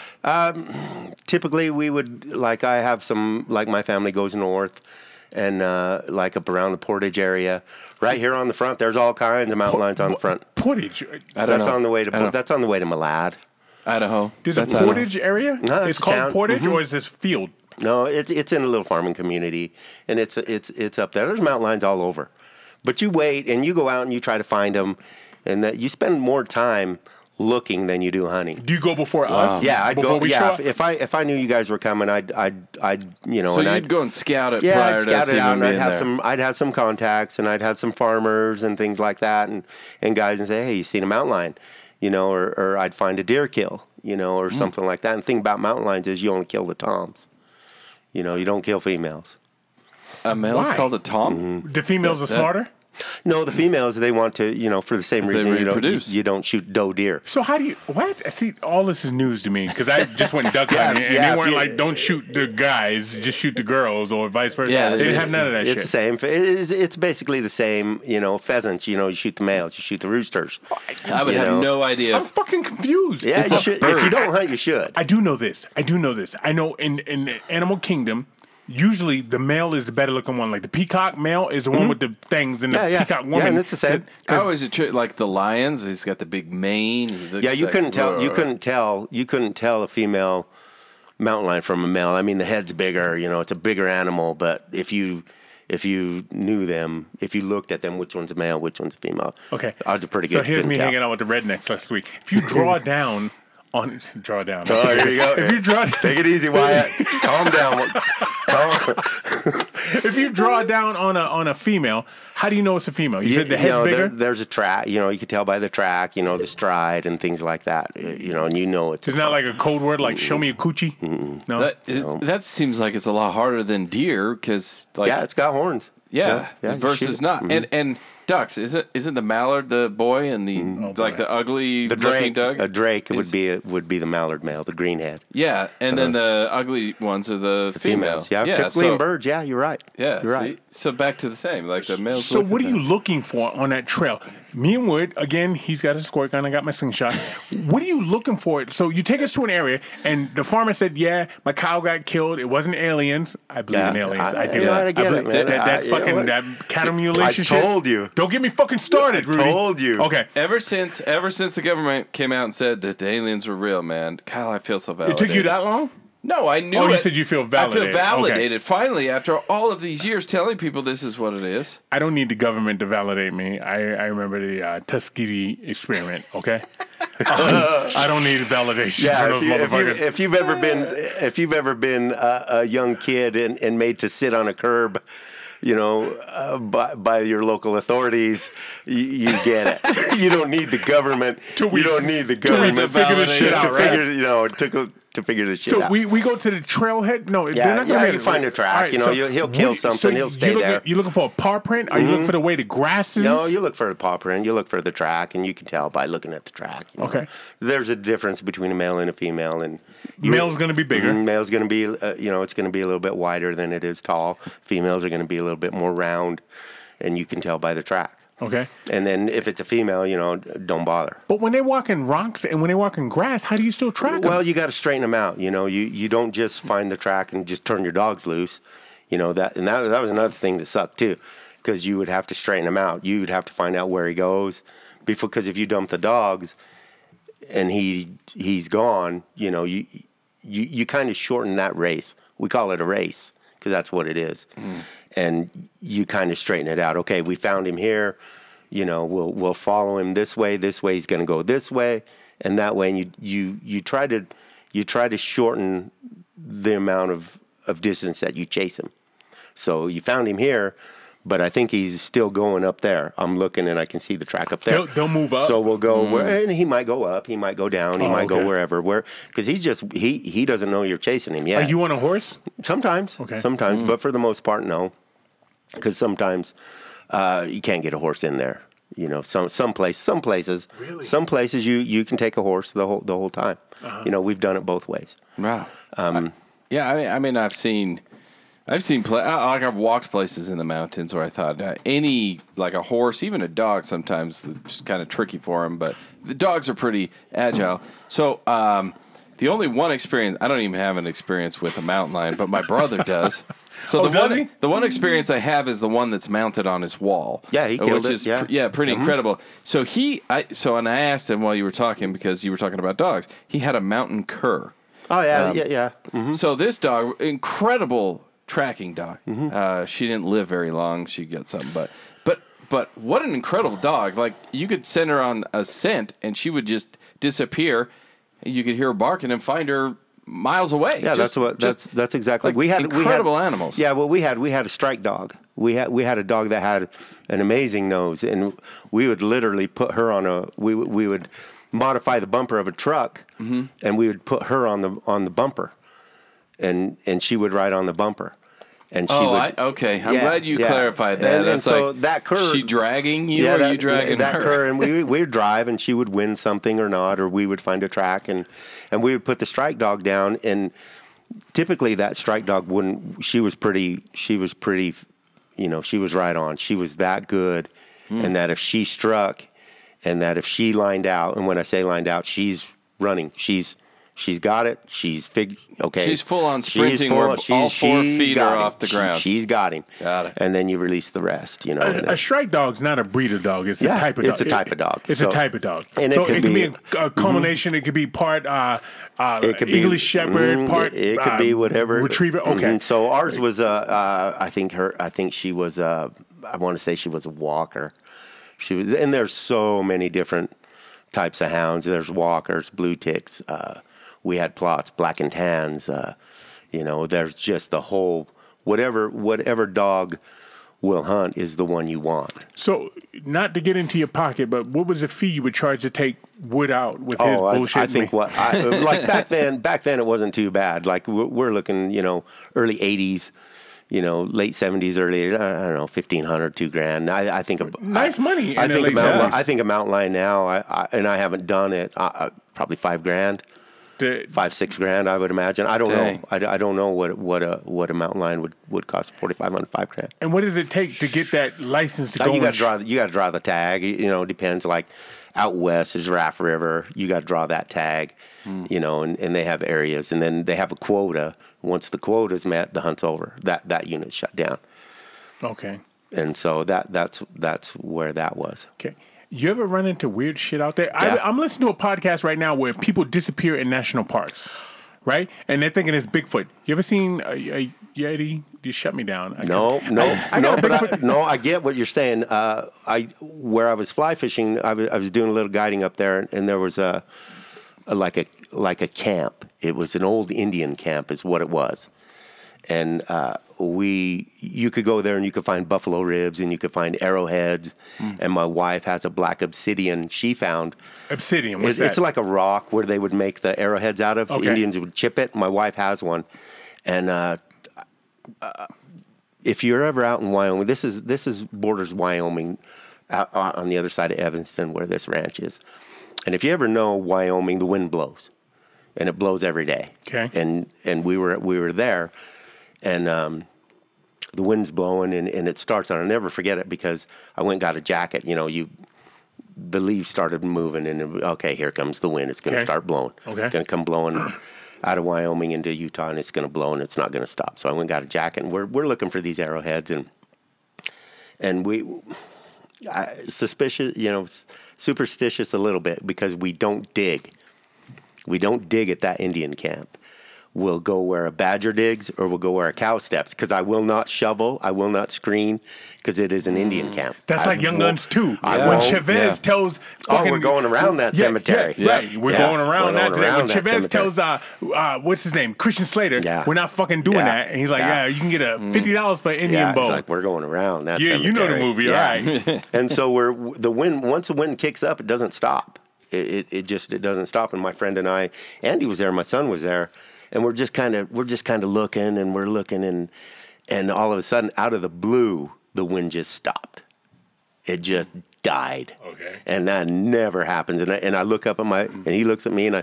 Typically, we would like I have some like my family goes north, and uh, like up around the Portage area. Right here on the front, there's all kinds of mountain lions on the front. Portage. I don't That's know. on the way I to don't- that's on the way to Malad. Idaho. There's That's a Idaho. Portage area. No, it's it's called town. Portage, Mhm. or is this field? No, it's it's in a little farming community, and it's it's it's up there. There's mountain lions all over, but you wait and you go out and you try to find them, and that you spend more time looking than you do hunting. Do you go before us? Yeah, I'd before go. we Yeah, if, if I if I knew you guys were coming, I'd I'd I'd you know. So and you'd I'd, go and scout it yeah, prior I'd to scout us it out, even and I'd have there. some I'd have some contacts, and I'd have some farmers and things like that, and and guys and say, hey, you seen a mountain lion, you know, or or I'd find a deer kill, you know, or hmm. something like that. And the thing about mountain lions is you only kill the toms, you know, you don't kill females. A male's Why? called a tom. Mm-hmm. the females are That- smarter. No, the females they want to, you know, for the same they reason you don't you, you don't shoot doe deer. So how do you what? See, all this is news to me because I just went duck Yeah, hunting and yeah, they weren't you- like, "Don't shoot the guys, just shoot the girls," or vice versa. Yeah, they didn't it's- have none of that it's shit. the same. It's, it's basically the same. You know, pheasants. You know, you shoot the males, you shoot the roosters. I would You have know. no idea. I'm fucking confused. Yeah, It's you a should, if you don't hunt, you should. I do know this. I do know this. I know in in the animal kingdom, usually the male is the better looking one. Like the peacock male is the one with the things, and the Mm-hmm. Yeah, yeah. peacock Yeah, woman. and it's the same. I always attribute like the lions. He's got the big mane. Yeah, you like- couldn't tell. You couldn't tell. You couldn't tell a female mountain lion from a male. I mean, the head's bigger. You know, it's a bigger animal. But if you if you knew them, if you looked at them, which one's a male, which one's a female? Okay, odds are pretty good. So here's me tell. hanging out with the rednecks last week. If you draw down on draw down, Oh, here you go. if you draw Take it easy, Wyatt. Calm down. Calm. if you draw down on a on a female, how do you know it's a female? You said the You head's know, bigger. there- there's a track. You know, you can tell by the track. You know, the stride and things like that. You know, and you know it's. It's not like a code word like "show me a coochie." No, That, it, that seems like it's a lot harder than deer because, like, yeah, it's got horns. yeah, yeah, you versus shoot. Mm-hmm. not. And and ducks isn't isn't the mallard the boy and the like the ugly Mm-hmm. The looking drake, duck? a drake Is- would be a, would be the mallard male, the green head. yeah, and then the ugly ones are the, females. Yeah, yeah, typically so, in birds. Yeah, you're right. Yeah, you're right. see? So back to the same, like the males. So look what at are you them. looking for on that trail? Me and Wood, again, he's got his squirt gun, I got my slingshot. what are you looking for? So you take us to an area, and the farmer said, "Yeah, my cow got killed. It wasn't aliens. I believe Yeah, in aliens. I, I- do. you know what, I get believe it, that, man. that, that I- you know fucking what? that cattle mutilation I shit. told you. Don't get me fucking started, Rudy. I told you. Okay. Ever since, ever since the government came out and said that the aliens were real, man, Kyle, I feel so It validated. took you that long? No, I knew Oh, you it. said you feel validated. I validated. feel Okay. validated. Finally, after all of these years telling people this is what it is. I don't need the government to validate me. I, I remember the uh, Tuskegee experiment. Okay. I don't need validation Yeah, from if, those you, if, you, motherfuckers. if you've ever been if you've ever been a, a young kid and, and made to sit on a curb, you know, uh, by, by your local authorities, you, you get it. you don't need the government. Till we- you don't need the till we government figure this shit to out, right? figure. You know, it took a, to figure this shit So out. we, we go to the trailhead. No, Yeah, they're not gonna yeah, you find a track, right, you know, you- he'll kill something, he'll you stay looking, there. Mm-hmm. You looking for a paw print? Are you looking for the way the grass is? no, you look for the paw print. You look for the track, and you can tell by looking at the track. you know. Okay. There's a difference between a male and a female, and you- Male's gonna be bigger. Mhm, Male's going to be, uh, you know, it's going to be a little bit wider than it is tall. Females are going to be a little bit more round, and you can tell by the track. Okay. And then if it's a female, you know, don't bother. But when they walk in rocks and when they walk in grass, how do you still track them? Well, you got to straighten them out. You know, you you don't just find the track and just turn your dogs loose. You know that, and that that was another thing that sucked too, because you would have to straighten him out. You would have to find out where he goes, before because if you dump the dogs, and he he's gone, you know, you you you kind of shorten that race. We call it a race because that's what it is, mm. And you kind of straighten it out. Okay, we found him here. You know, we'll we'll follow him this way. This way he's going to go this way, and that way. And you you you try to you try to shorten the amount of of distance that you chase him. So you found him here, but I think he's still going up there. I'm looking and I can see the track up there. They'll- they'll move up? So we'll go hmm. where, and he might go up, he might go down, he Oh, might okay. go wherever. Where because he's just he he doesn't know you're chasing him yet. Are you on a horse? sometimes, Okay. sometimes, hmm. but for the most part, no. Because sometimes uh, you can't get a horse in there. You know, some some place, some places, Really? some places you you can take a horse the whole the whole time. Uh-huh. You know, we've done it both ways. Wow. Um, yeah, I mean, I mean, I've seen, I've seen, pla- I- like I've walked places in the mountains where I thought uh, any like a horse, even a dog, sometimes it's kind of tricky for them, but the dogs are pretty agile. So um, the only one experience, I don't even have an experience with a mountain lion, but my brother does. So Oh, the one, he? the one experience I have is the one that's mounted on his wall. Yeah, he uh, killed which it, is yeah. pr- yeah, pretty incredible. So he, I so and I asked him while you were talking because you were talking about dogs. He had a mountain cur. Oh yeah, Um, yeah, yeah. Mhm. So this dog, incredible tracking dog. Mm-hmm. Uh, she didn't live very long. She got something, but but but what an incredible dog! Like you could send her on a scent, and she would just disappear. You could hear her barking and find her miles away. Yeah, Just- that's what that's that's exactly. like we had incredible we had, animals. Yeah, well, we had we had a strike dog. We had we had a dog that had an amazing nose, and we would literally put her on a we would- we would modify the bumper of a truck, Mm-hmm. and we would put her on the on the bumper, and and she would ride on the bumper, and she Oh, would. I, okay. I'm Yeah, glad you yeah. clarified that. And- and so like that cur- she dragging you, yeah, or that, you dragging that her? cur, and we we would drive, and she would win something or not, or we would find a track, and and we would put the strike dog down, and typically that strike dog wouldn't. She was pretty. She was pretty. You know, she was right on. She was that good, Hmm. and that if she struck, and that if she lined out, and when I say lined out, she's running. She's she's got it. She's fig. Okay, She's full on sprinting. She's sprinting where all four feet are him. off the She- ground. she's got him. Got it. And then you release the rest. You know. A, then- a strike dog's not a breed of dog. It's Yeah, a type of dog. it's dog. a type of dog. It's So- a type of dog. and it so could it could be, be- a, a culmination. It could be part uh, uh, It could be English Shepherd, Mhm, part It, it could uh, be whatever retriever. Okay, Mhm. So ours was uh, uh, I think her. I think she was. Uh, I want to say she was a walker. She was, and there's so many different types of hounds. There's walkers, blue ticks. Uh, we had Plotts, black and tans. Uh, you know, there's just the whole whatever whatever dog will hunt is the one you want. So, not to get into your pocket, but what was the fee you would charge to take Wood out with his Oh, I, bullshit? I think what I, like back then. Back then, it wasn't too bad. Like we're, we're looking, you know, early '80s, you know, late '70s, early I don't know, fifteen hundred, two grand. I, I think a, Nice I, money I think a mountain, I think a mountain lion now. I, I and I haven't done it. Uh, uh, probably five grand, The- five six grand. I would imagine. I don't Dang. know. I, I don't know what what a what a mountain lion would would cost. Forty five hundred, five grand. and what does it take to get that license to Now go? you got to draw. You got to draw the tag. You know, depends. Like out west is Raft River. You got to draw that tag. Hmm. You know, and, and they have areas, and then they have a quota. Once the quota is met, the hunt's over. That that unit's shut down, Okay, and so that that's that's where that was. okay. You ever run into weird shit out there? Yeah. I, I'm listening to a podcast right now where people disappear in national parks, right? And they're thinking it's Bigfoot. You ever seen a, a Yeti? You shut me down. I No, guess- no, I, I no, but I, no. I get what you're saying. Uh, I where I was fly fishing, I was, I was doing a little guiding up there, and there was a, a like a like a camp. It was an old Indian camp, is what it was, and uh, we you could go there and you could find buffalo ribs and you could find arrowheads. Hmm. And my wife has a black obsidian she found. Obsidian. What's It's, that? it's like a rock where they would make the arrowheads out of. Okay. The Indians would chip it. My wife has one, and uh, uh, if you're ever out in Wyoming, this is this is borders Wyoming, out, out on the other side of Evanston where this ranch is. And if you ever know Wyoming, the wind blows, and it blows every day. Okay. And and we were we were there, and um, the wind's blowing and, and it starts And I'll never forget it because I went and got a jacket. You know, you the leaves started moving and okay, here comes the wind. It's going to Okay. start blowing. Okay. It's Going to come blowing out of Wyoming into Utah and it's going to blow and it's not going to stop. So I went and got a jacket and we're we're looking for these arrowheads and and we I, suspicious, you know, superstitious a little bit because we don't dig. We don't dig at that Indian camp. We'll go where a badger digs or we'll go where a cow steps because I will not shovel. I will not screen because it is an Indian camp. That's I like Young Guns too. I when Chavez yeah. tells, Oh, we're going around that Yeah, cemetery. yeah, right, we're Yeah. going around We're that. going when around that Chavez cemetery. tells, uh, uh, what's his name, Christian Slater, Yeah. we're not fucking doing Yeah. that, and he's like, yeah, Yeah. you can get a fifty dollars for an Indian Yeah, bow. like we're going around that. yeah, you know the movie, Yeah. all right? and so we're the wind. Once the wind kicks up, it doesn't stop. It, it it just it doesn't stop. And my friend and I, Andy was there. My son was there, and we're just kind of we're just kind of looking and we're looking and and all of a sudden, out of the blue, the wind just stopped. It just died. Okay. And that never happens. And I, and I look up at my and he looks at me and I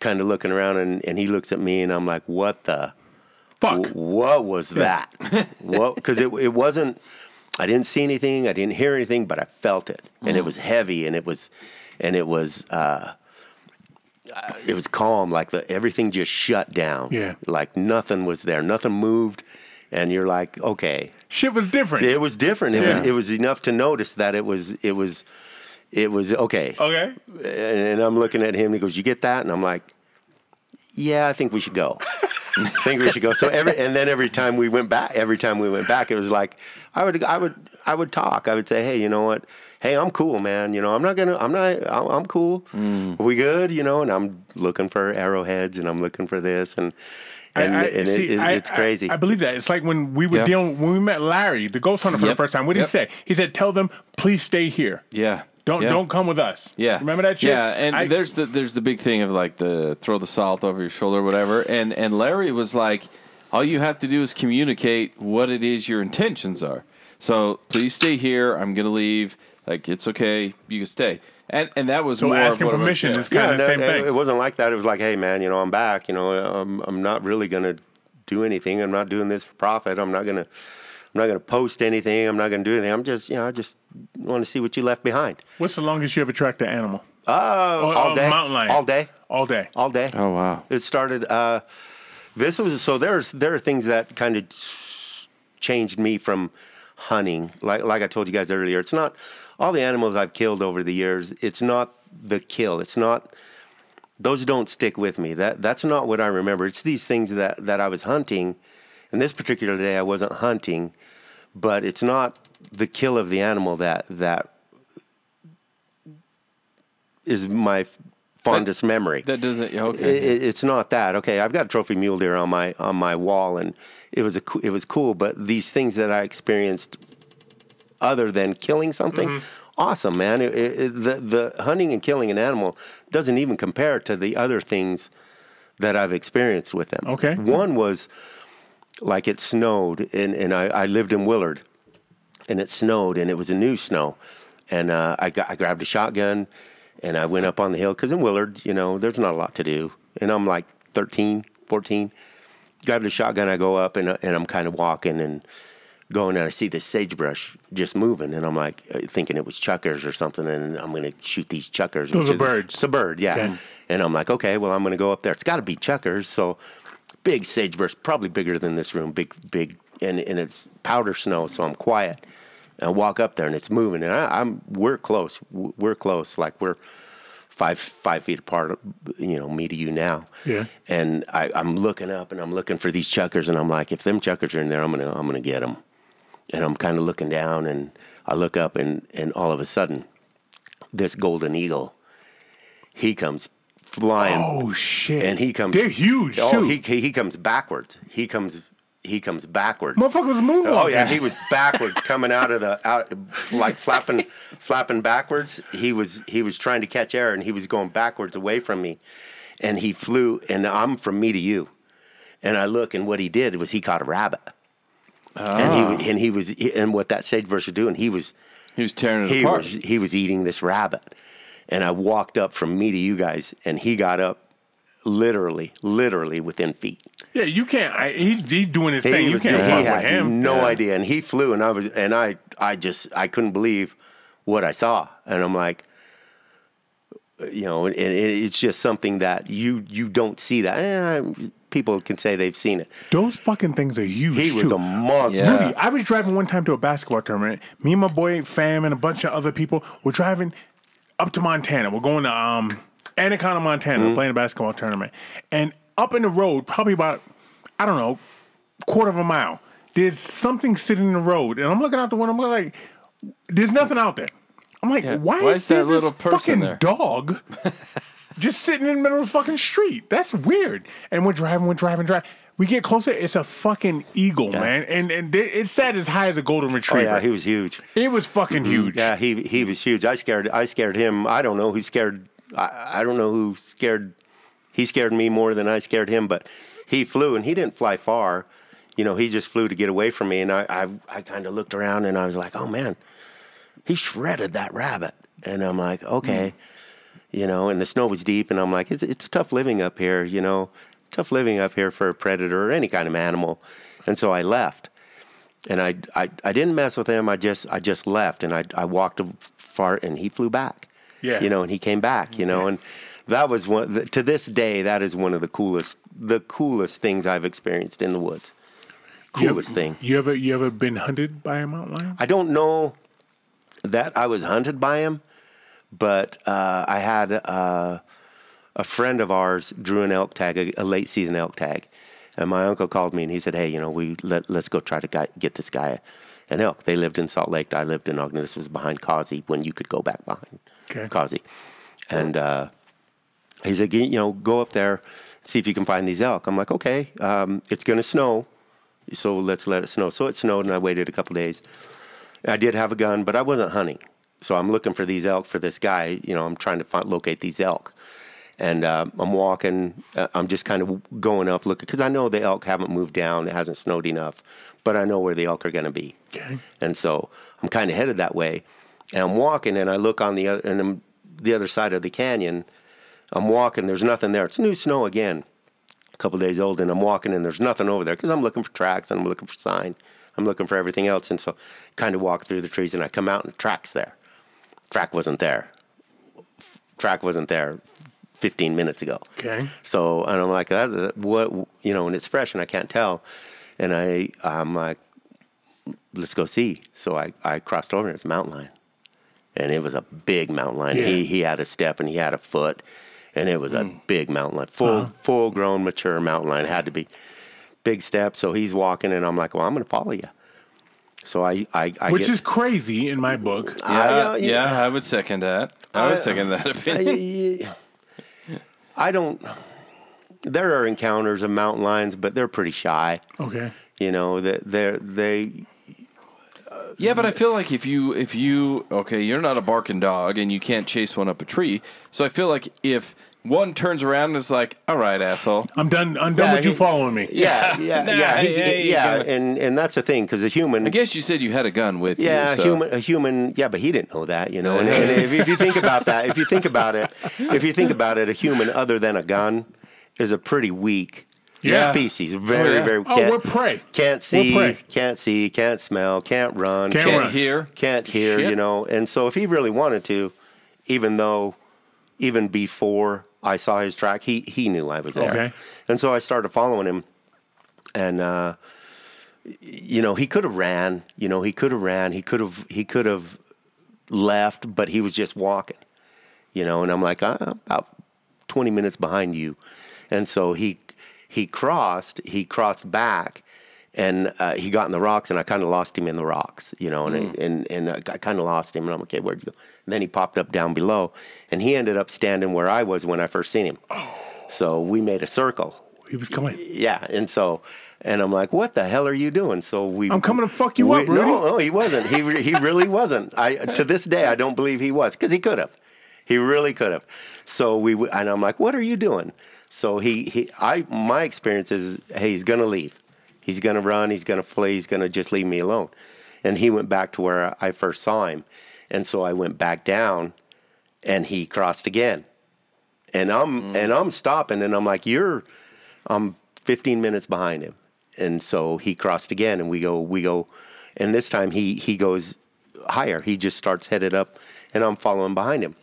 kind of looking around and, and he looks at me and I'm like, what the Fuck. W- What was that? what? Because it it wasn't. I didn't see anything. I didn't hear anything, but I felt it, and it was heavy, and it was, and it was. Uh, it was calm, like the everything just shut down. Yeah. like nothing was there, nothing moved, and you're like, okay, Shit was different. it was different. It Yeah. was it was enough to notice that it was it was it was okay. okay. And, and I'm looking at him. And he goes, "You get that?" And I'm like, "Yeah, I think we should go. I think we should go." So every and then every time we went back, every time we went back, it was like I would I would I would talk. I would say, "Hey, you know what? Hey, I'm cool, man. You know, I'm not gonna. I'm not. I'm, I'm cool. Are we good? You know." And I'm looking for arrowheads, and I'm looking for this, and and, I- I- and see, it, it, I- it's I- crazy. I, believe that. It's like when we were Yeah. dealing when we met Larry, the ghost hunter, for the first time. What did Yep. he say? He said, "Tell them, please stay here. Yeah. Don't Yeah. don't come with us." Yeah, remember that shit? Yeah, and I- there's the there's the big thing of like the throw the salt over your shoulder, or whatever. And and Larry was like, all you have to do is communicate what it is your intentions are. So please stay here. I'm gonna leave. Like it's okay. You can stay. And and that was so more asking of what it was- permission yeah. is kind of the no, same it, thing. It wasn't like that. It was like, hey, man, you know, I'm back. You know, I'm, I'm not really gonna do anything. I'm not doing this for profit. I'm not gonna, I'm not gonna post anything. I'm not gonna do anything. I'm just, you know, I just want to see what you left behind. What's the longest you ever tracked an animal? Oh, all oh, day, mountain lion. all day, All day. all day. Oh wow. It started. Uh, this was so. There's there are things that kind of changed me from hunting. Like like I told you guys earlier, it's not all the animals I've killed over the years. It's not the kill. It's not those don't stick with me. That that's not what I remember. It's these things that that I was hunting. And this particular day, I wasn't hunting, but it's not the kill of the animal that that is my fondest memory That doesn't. yeah, Okay. it, it's not that. Okay, I've got a trophy mule deer on my on my wall, and it was a it was cool. But these things that I experienced, other than killing something, awesome, man. It, it, the the hunting and killing an animal doesn't even compare to the other things that I've experienced with them. Okay. one was like it snowed, and and I, I lived in Willard, and it snowed, and it was a new snow, and uh, I got I grabbed a shotgun, and I went up on the hill because in Willard, you know, there's not a lot to do, and I'm like 13, 14. Grabbed a shotgun, I go up, and and I'm kind of walking and going, and I see this sagebrush just moving, and I'm like uh, thinking it was chukars or something, and I'm gonna shoot these chukars. Those are is- birds. It's a bird, yeah. Okay. And I'm like, okay, well, I'm gonna go up there. It's got to be chukars, so big sagebrush, probably bigger than this room, big, big, and, and it's powder snow, so I'm quiet. And I walk up there and it's moving, and I, I'm we're close, we're close, like we're five five feet apart, you know, me to you now. Yeah. And I, I'm looking up and I'm looking for these chukars, and I'm like, if them chukars are in there, I'm gonna I'm gonna get them. And I'm kind of looking down, and I look up, and and all of a sudden, this golden eagle, he comes flying Oh shit! and he comes. They're huge Oh, too. he he he comes backwards. He comes he comes backwards. Motherfucker was moonwalking. Oh yeah, he was backwards coming out of the out like flapping flapping backwards. He was he was trying to catch air and he was going backwards away from me. And he flew and I'm from me to you. And I look and what he did was he caught a rabbit. And he and he was and what that sagebrush was doing, he was He was tearing it he apart. was he was eating this rabbit. And I walked up from me to you guys and he got up literally literally within feet. Yeah, you can't. I, he's, he's doing his thing. He You can't doing- fuck with had him. No Yeah. idea, and he flew, and I was, and I, I just, I couldn't believe what I saw, and I'm like, you know, it, it, it's just something that you you don't see that. Eh, people can say they've seen it. Those fucking things are huge. He was too. a monster. Yeah. Rudy, I was driving one time to a basketball tournament. Me and my boy Fam and a bunch of other people were driving up to Montana. We're going to um, Anaconda, Montana. Mm-hmm. We're playing a basketball tournament. And up in the road, probably about, I don't know, quarter of a mile, there's something sitting in the road. And I'm looking out the window. I'm like, there's nothing out there. I'm like, Yeah. why, Why is, is that there little this person fucking there? dog just sitting in the middle of the fucking street? That's weird. And we're driving, we're driving, driving. We get closer, it's a fucking eagle, man. And and they- it's sat as high as a golden retriever. Oh yeah, he was huge. it was fucking mm-hmm. huge. Yeah, he he was huge. I scared I scared him. I don't know who scared. I, I don't know who scared. He scared me more than I scared him. But he flew and he didn't fly far. You know, he just flew to get away from me. And I I, I kind of looked around and I was like, oh man, he shredded that rabbit. And I'm like, okay, mm. You know. And the snow was deep, and I'm like, it's it's tough living up here. You know, tough living up here for a predator or any kind of animal. And so I left and I, I I didn't mess with him. I just I just left, and I I walked a far, and he flew back. Yeah. you know, and he came back. You know, and that was one to this day. That is one of the coolest the coolest things I've experienced in the woods. You Coolest ever- thing. You ever you ever been hunted by a mountain lion? I don't know that I was hunted by him, but uh, I had uh, a friend of ours drew an elk tag, a, a late season elk tag, and my uncle called me and he said, "Hey, you know, we let let's go try to guy, get this guy an elk." They lived in Salt Lake. I lived in Ogden. This was behind Causey when you could go back behind Okay. Causey, and uh, he said, "You know, go up there, see if you can find these elk." I'm like, "Okay, um, it's going to snow." So let's let it snow. So it snowed, and I waited a couple days. I did have a gun, but I wasn't hunting. So I'm looking for these elk for this guy. You know, I'm trying to find, locate these elk. And uh, I'm walking. Uh, I'm just kind of going up, looking because I know the elk haven't moved down. It hasn't snowed enough, but I know where the elk are going to be. Okay. And so I'm kind of headed that way. And I'm walking, and I look on the other, and I'm the other side of the canyon. I'm walking. There's nothing there. It's new snow again a couple days old, and I'm walking, and there's nothing over there because I'm looking for tracks and I'm looking for sign. I'm looking for everything else, and so kind of walk through the trees, and I come out, and track's there. Track wasn't there. Track wasn't there 15 minutes ago. Okay. So, and I'm like, what, you know, and it's fresh, and I can't tell, and I, I'm like, let's go see. So I, I crossed over, and it's a mountain lion, and it was a big mountain lion. Yeah. He, he had a step, and he had a foot, and it was a Hmm. big mountain lion, full, full grown, mature mountain lion. Had to be big step. So he's walking, and I'm like, well, I'm going to follow you. So I, I, I Which get, is crazy in my book. Yeah, I, uh, yeah, I would second that. I would second that opinion. I, I don't. There are encounters of mountain lions, but they're pretty shy. Okay. You know that they're they. Yeah, but I feel like if you if you okay, you're not a barking dog and you can't chase one up a tree. So I feel like if one turns around and is like, "All right, asshole," I'm done. I'm done Yeah, with you following me. Yeah, yeah, Nah, yeah, he- yeah, you yeah, and and that's the thing because a human. I guess you said you had a gun with Yeah, you. a so- human, a human. Yeah, but he didn't know that, you know. And, and if, if you think about that, if you think about it, if you think about it, a human other than a gun is a pretty weak Yeah. species. Very, Oh, yeah. very. Oh, we're prey. Can't see, prey. can't see, can't smell, can't run, Can't Can't run. hear. can't hear, Shit. you know. And so if he really wanted to, even though, even before I saw his track, he he knew I was there. Okay. And so I started following him, and uh, you know he could have ran. You know he could have ran. He could have he could have left, but he was just walking. You know, and I'm like uh, about twenty minutes behind you, and so he he crossed. He crossed back. And uh, he got in the rocks, and I kind of lost him in the rocks, you know, and and and I kind of lost him, and I'm okay, where'd you go? And then he popped up down below, and he ended up standing where I was when I first seen him. Oh. So we made a circle, he was coming. Yeah, and so, and I'm like, "What the hell are you doing?" So we, I'm coming to fuck you we- up, Rudy. No, no, he wasn't. He he really wasn't. I to this day I don't believe he was because he could have. He really could have. So we and I'm like, "What are you doing?" So he he I my experience is, hey, he's gonna leave. He's gonna run. He's gonna flee. He's gonna just leave me alone. And he went back to where I first saw him, and so I went back down, and he crossed again and I'm mm. and I'm stopping and I'm like you're I'm 15 minutes behind him and so he crossed again and we go we go and this time he he goes higher he just starts headed up and I'm following behind him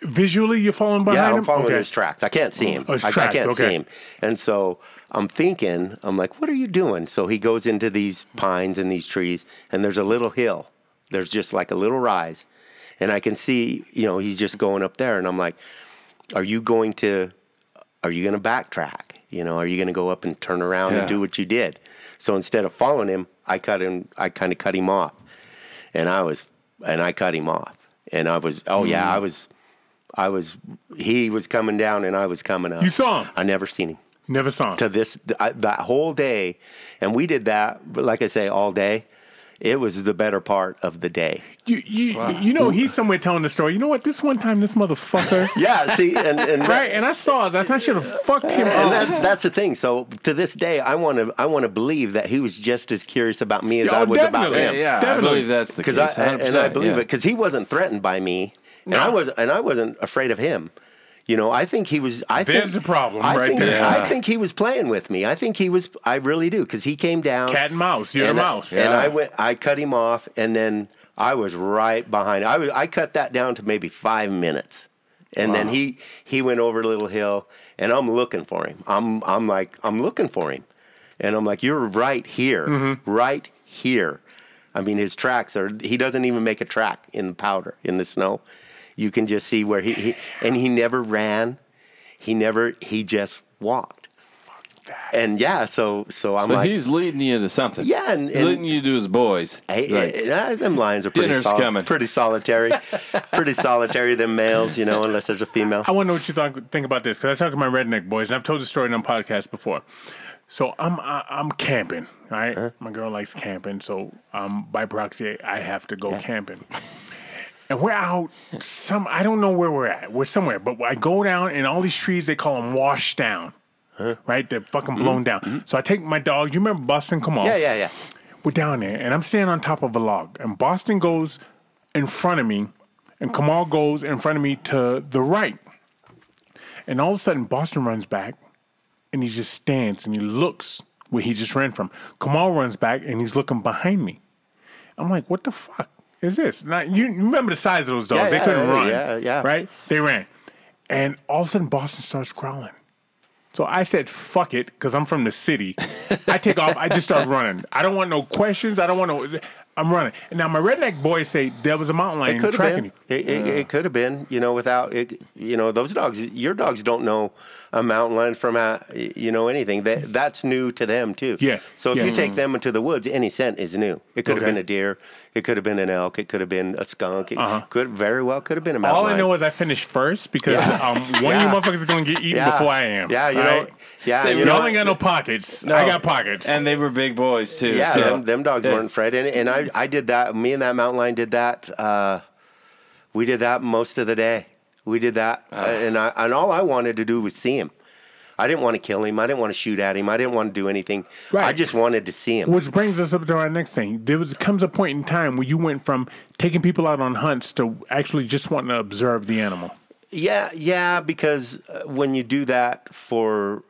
Visually, you're following behind him. yeah. I'm following okay. his tracks I can't see oh, him Oh, his I, I can't okay. see him and so I'm thinking I'm like what are you doing? So he goes into these pines and these trees and there's a little hill. There's just like a little rise. And I can see you know he's just going up there and I'm like are you going to are you going to backtrack? You know are you going to go up and turn around Yeah. and do what you did? So instead of following him i cut him i kind of cut him off. And i was and i cut him off. And i was oh yeah Mm. i was i was he was coming down and i was coming up. You saw him? i never seen him Never saw him. to this I, that whole day and we did that like i say all day it was the better part of the day You, you, you know, he's somewhere telling the story. You know what? This one time, this motherfucker. yeah see and, and right, and I saw it. I should have fucked him And up. that, that's the thing. So to this day, I want to I want to believe that he was just as curious about me as Yeah, I was about him. Yeah, I Definitely. believe that's the case. Because I and I believe yeah. it because he wasn't threatened by me, and I was and I wasn't afraid of him. You know, I think he was. I There's think, the problem I right think, there. I think he was playing with me. I think he was. I really do because he came down. Cat and mouse. You're and, the I- mouse. and I went. I cut him off, and then I was right behind. I was. I cut that down to maybe five minutes, and then he he went over a little hill, and I'm looking for him. I'm I'm like I'm looking for him, and I'm like you're right here, Mm-hmm. right here. I mean his tracks are. He doesn't even make a track in the powder in the snow. You can just see where he, he and he never ran. He never. He just walked. And yeah, so so I'm So like, he's leading you to something. Yeah, and- and- leading you to his boys. Hey, Like, eh, them lions are pretty Dinner's sol- coming. pretty solitary, pretty solitary. Them males, you know, unless there's a female. I want to know what you thought, think about this because I talked to my redneck boys and I've told the story on podcast before. So I'm I, I'm camping, right? My girl likes camping, so um, by proxy I have to go camping. And we're out some I don't know where we're at. We're somewhere, but I go down and all these trees they call them washed down. Right? They're fucking blown mm-hmm. down. Mm-hmm. So I take my dog. You remember Boston? Come on. Yeah, yeah, yeah. We're down there, and I'm standing on top of a log, and Boston goes in front of me, and Kamal goes in front of me to the right. And all of a sudden, Boston runs back, and he just stands and he looks where he just ran from. Kamal runs back, and he's looking behind me. I'm like, what the fuck is this? Now, you remember the size of those dogs? Yeah, they yeah, couldn't yeah, run. yeah, yeah. Right? They ran. And all of a sudden, Boston starts growling. So I said, fuck it, because I'm from the city. I take off, I just start running. I don't want no questions. I don't want no. I'm running. And now my redneck boys say there was a mountain lion have tracking you. It, it, it could have been. You know, without it. You know, those dogs. Your dogs don't know a mountain lion from a. You know anything. That that's new to them too. Yeah, So if yeah. you take them into the woods, any scent is new. It could have been a deer. It could have been an elk. It could have been a skunk. It could very well could have been a mountain Uh-huh. All I know is I finished first because Yeah. um, one Yeah. of you motherfuckers is going to get eaten Yeah. before I am. Yeah, you right? know. Yeah, They you know. Ain't got no pockets. No. I got pockets. And they were big boys too. Yeah, so- them, them dogs Yeah. weren't afraid. And, and I, I did that. Me and that mountain lion did that. Uh, we did that most of the day. We did that. Ah. Uh, and, I, and all I wanted to do was see him. I didn't want to kill him. I didn't want to shoot at him. I didn't want to do anything. I just wanted to see him. Which brings us up to our next thing. There was comes a point in time where you went from taking people out on hunts to actually just wanting to observe the animal. Yeah, yeah, because uh, when you do that for,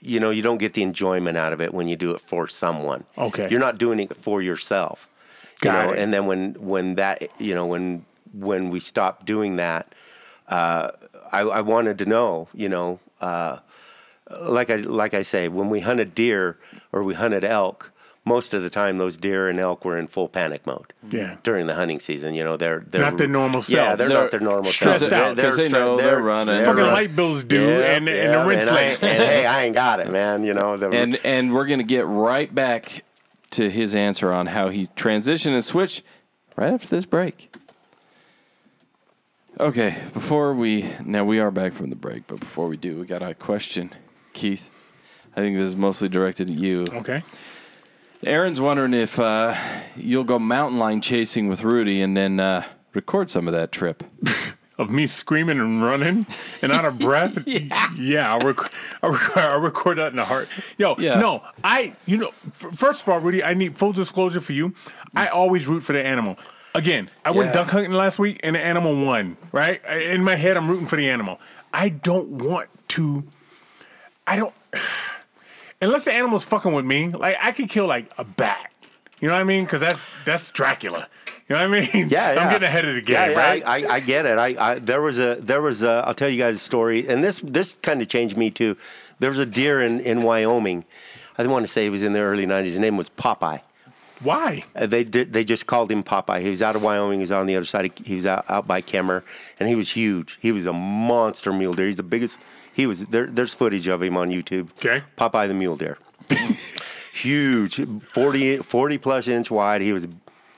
you know, you don't get the enjoyment out of it when you do it for someone. Okay. You're not doing it for yourself. You Got know, it. and then when when that you know when when we stopped doing that, uh, I, I wanted to know, you know, uh, like I like I say, when we hunted deer or we hunted elk, most of the time those deer and elk were in full panic mode. Yeah. During the hunting season, you know, they're they're Not their normal Yeah, they're, They're not their normal stressed selves. out, They're- 'cause they know they're running. they're Fucking run- light bills do, Yeah, and, and the rinse and I- and hey, I ain't got it, man. You know, the, And and we're gonna get right back to his answer on how he transitioned and switched right after this break. Okay, before we now we are back from the break, but before we do, we got a question, Keith. I think this is mostly directed at you. Okay. Aaron's wondering if uh, you'll go mountain lion chasing with Rudy and then uh, record some of that trip. Of me screaming and running and out of breath. yeah. I'll, rec- I'll, rec- I'll record that in the heart. Yo, Yeah. no, I, you know, f- first of all, Rudy, I need full disclosure for you. I always root for the animal. Again, I went Yeah. duck hunting last week and the animal won, right? In my head, I'm rooting for the animal. I don't want to, I don't, unless the animal's fucking with me, like I could kill like a bat. You know what I mean? Because that's that's Dracula. You know what I mean? Yeah, yeah. I'm getting ahead of the game, Yeah, yeah, right? I, I, I get it. I, I there was a there was a. I'll tell you guys a story, and this this kind of changed me too. There was a deer in in Wyoming. I didn't want to say it was in the early '90s. His name was Popeye. Why? Uh, they did, they just called him Popeye. He was out of Wyoming. He was on the other side. Of, he was out, out by Kemmer, and he was huge. He was a monster mule deer. He's the biggest. He was there. There's footage of him on YouTube. Okay. Popeye the mule deer. huge, 40, 40 plus inch wide. He was.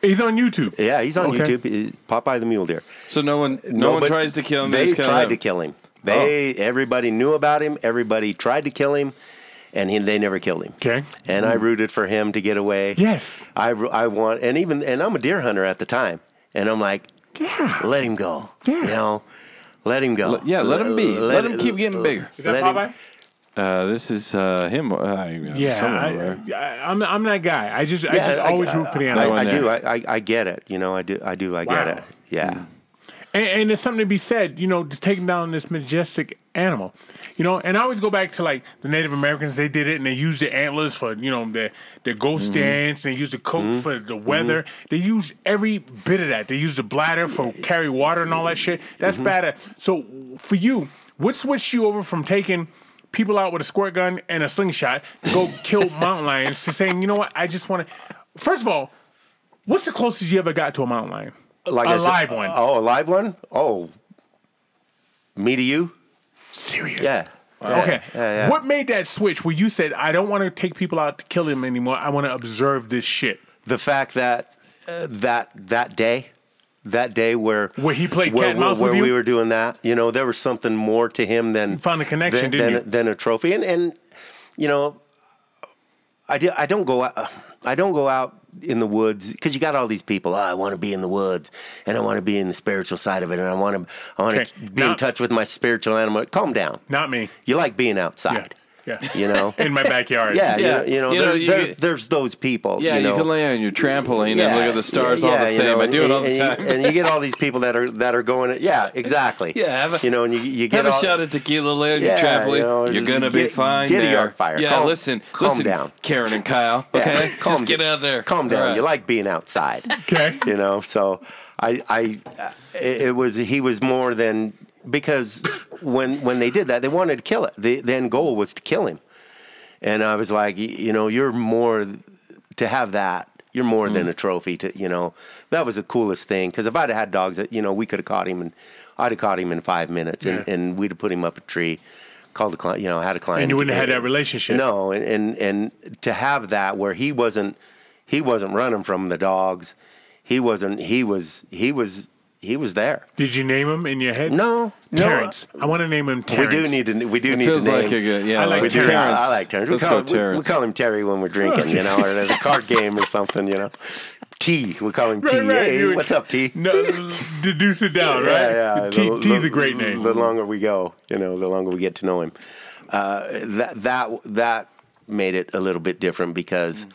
He's on YouTube. Yeah, he's on Okay. YouTube. Popeye the mule deer. So no one, no, one tries to kill him. They just tried him. to kill him. They everybody knew about him. Everybody tried to kill him, and he, they never killed him. Okay. And I rooted for him to get away. Yes. I, I want, and even, and I'm a deer hunter at the time, and I'm like, Yeah. let him go. Yeah. You know, let him go. Let- yeah, let him be. Let him keep getting bigger. Is that Let him- Uh, this is uh, him. Uh, yeah, I, I, I'm. I'm that guy. I just I just I- always I, root for the I, animal, I, one do. I, I, I get it. You know, I do. I do. I get it. Yeah. and, and there's something to be said. You know, to take down this majestic animal. You know, and I always go back to like the Native Americans. They did it, and they used the antlers for you know their their ghost mm-hmm. dance. And they used the coat mm-hmm. for the mm-hmm. weather. They used every bit of that. They used the bladder for carry water and all that shit. That's bad. So for you, what switched you over from taking people out with a squirt gun and a slingshot to go kill mountain lions to saying, you know what, I just want to. First of all, what's the closest you ever got to a mountain lion? Like a I said- live one. Oh, a live one. Oh, me to you. Serious. Yeah. Okay. Yeah, yeah. What made that switch where you said, I don't want to take people out to kill him anymore. I want to observe this shit? the fact that uh, that that day, that day where Where he played where, cat and mouse where with we were doing that, you know, there was something more to him than found a connection, than, didn't than, you? than a trophy. And and you know, I di- I don't go out. I don't go out in the woods because you got all these people. Oh, I want to be in the woods and I want to be in the spiritual side of it, and I want to I want Okay, to be now- in touch with my spiritual animal. Calm down. Not me. You like being Yeah. outside. Yeah. You know. In my backyard. Yeah, Yeah. you know, You you know, know, you there- could- there's those people. Yeah, you, you, know. can lay on your trampoline and look at the stars all the same. know, I do it and- all the time. You, and you get all these people that are that are going. Yeah, exactly. Yeah, have a- you know, and you you get Have a all, shot of tequila, lay on Yeah, your trampoline. you know, You're gonna be get- fine. get a there. yard fire. Yeah, Calm- listen, calm listen, down. Karen and Kyle. Yeah, Okay, calm just get down. out there. Calm down. All right. You like being outside. Okay. you know, so I I uh, it, it was he was more than because when when they did that they wanted to kill it. The, the end goal was to kill him, and I was like, you know, you're more to have that. You're more Mm. than a trophy to you know. That was the coolest thing because if I'd have had dogs that you know we could have caught him and I'd have caught him in five minutes and, Yeah. and we'd have put him up a tree, called the client, you know, had a client. And you wouldn't have had that relationship. No, and, and and to have that where he wasn't he wasn't running from the dogs. He wasn't he was he was he was there. Did you name him in your head? No, no. Terrence. I want to name him Terrence. We do need to we do It need feels to name. like a good. Yeah, I like we do. Terrence. I like Terrence. We Let's call, go we- we, call him Terry when we're drinking, you know, or there's a card game or something, you know. T, we call him T. Right, right. Hey, You- what's up, T? No, deduce it down, right? Yeah, yeah. T, The- T's the- a great name. The longer we go, you know, the longer we get to know him. Uh, that that that made it a little bit different because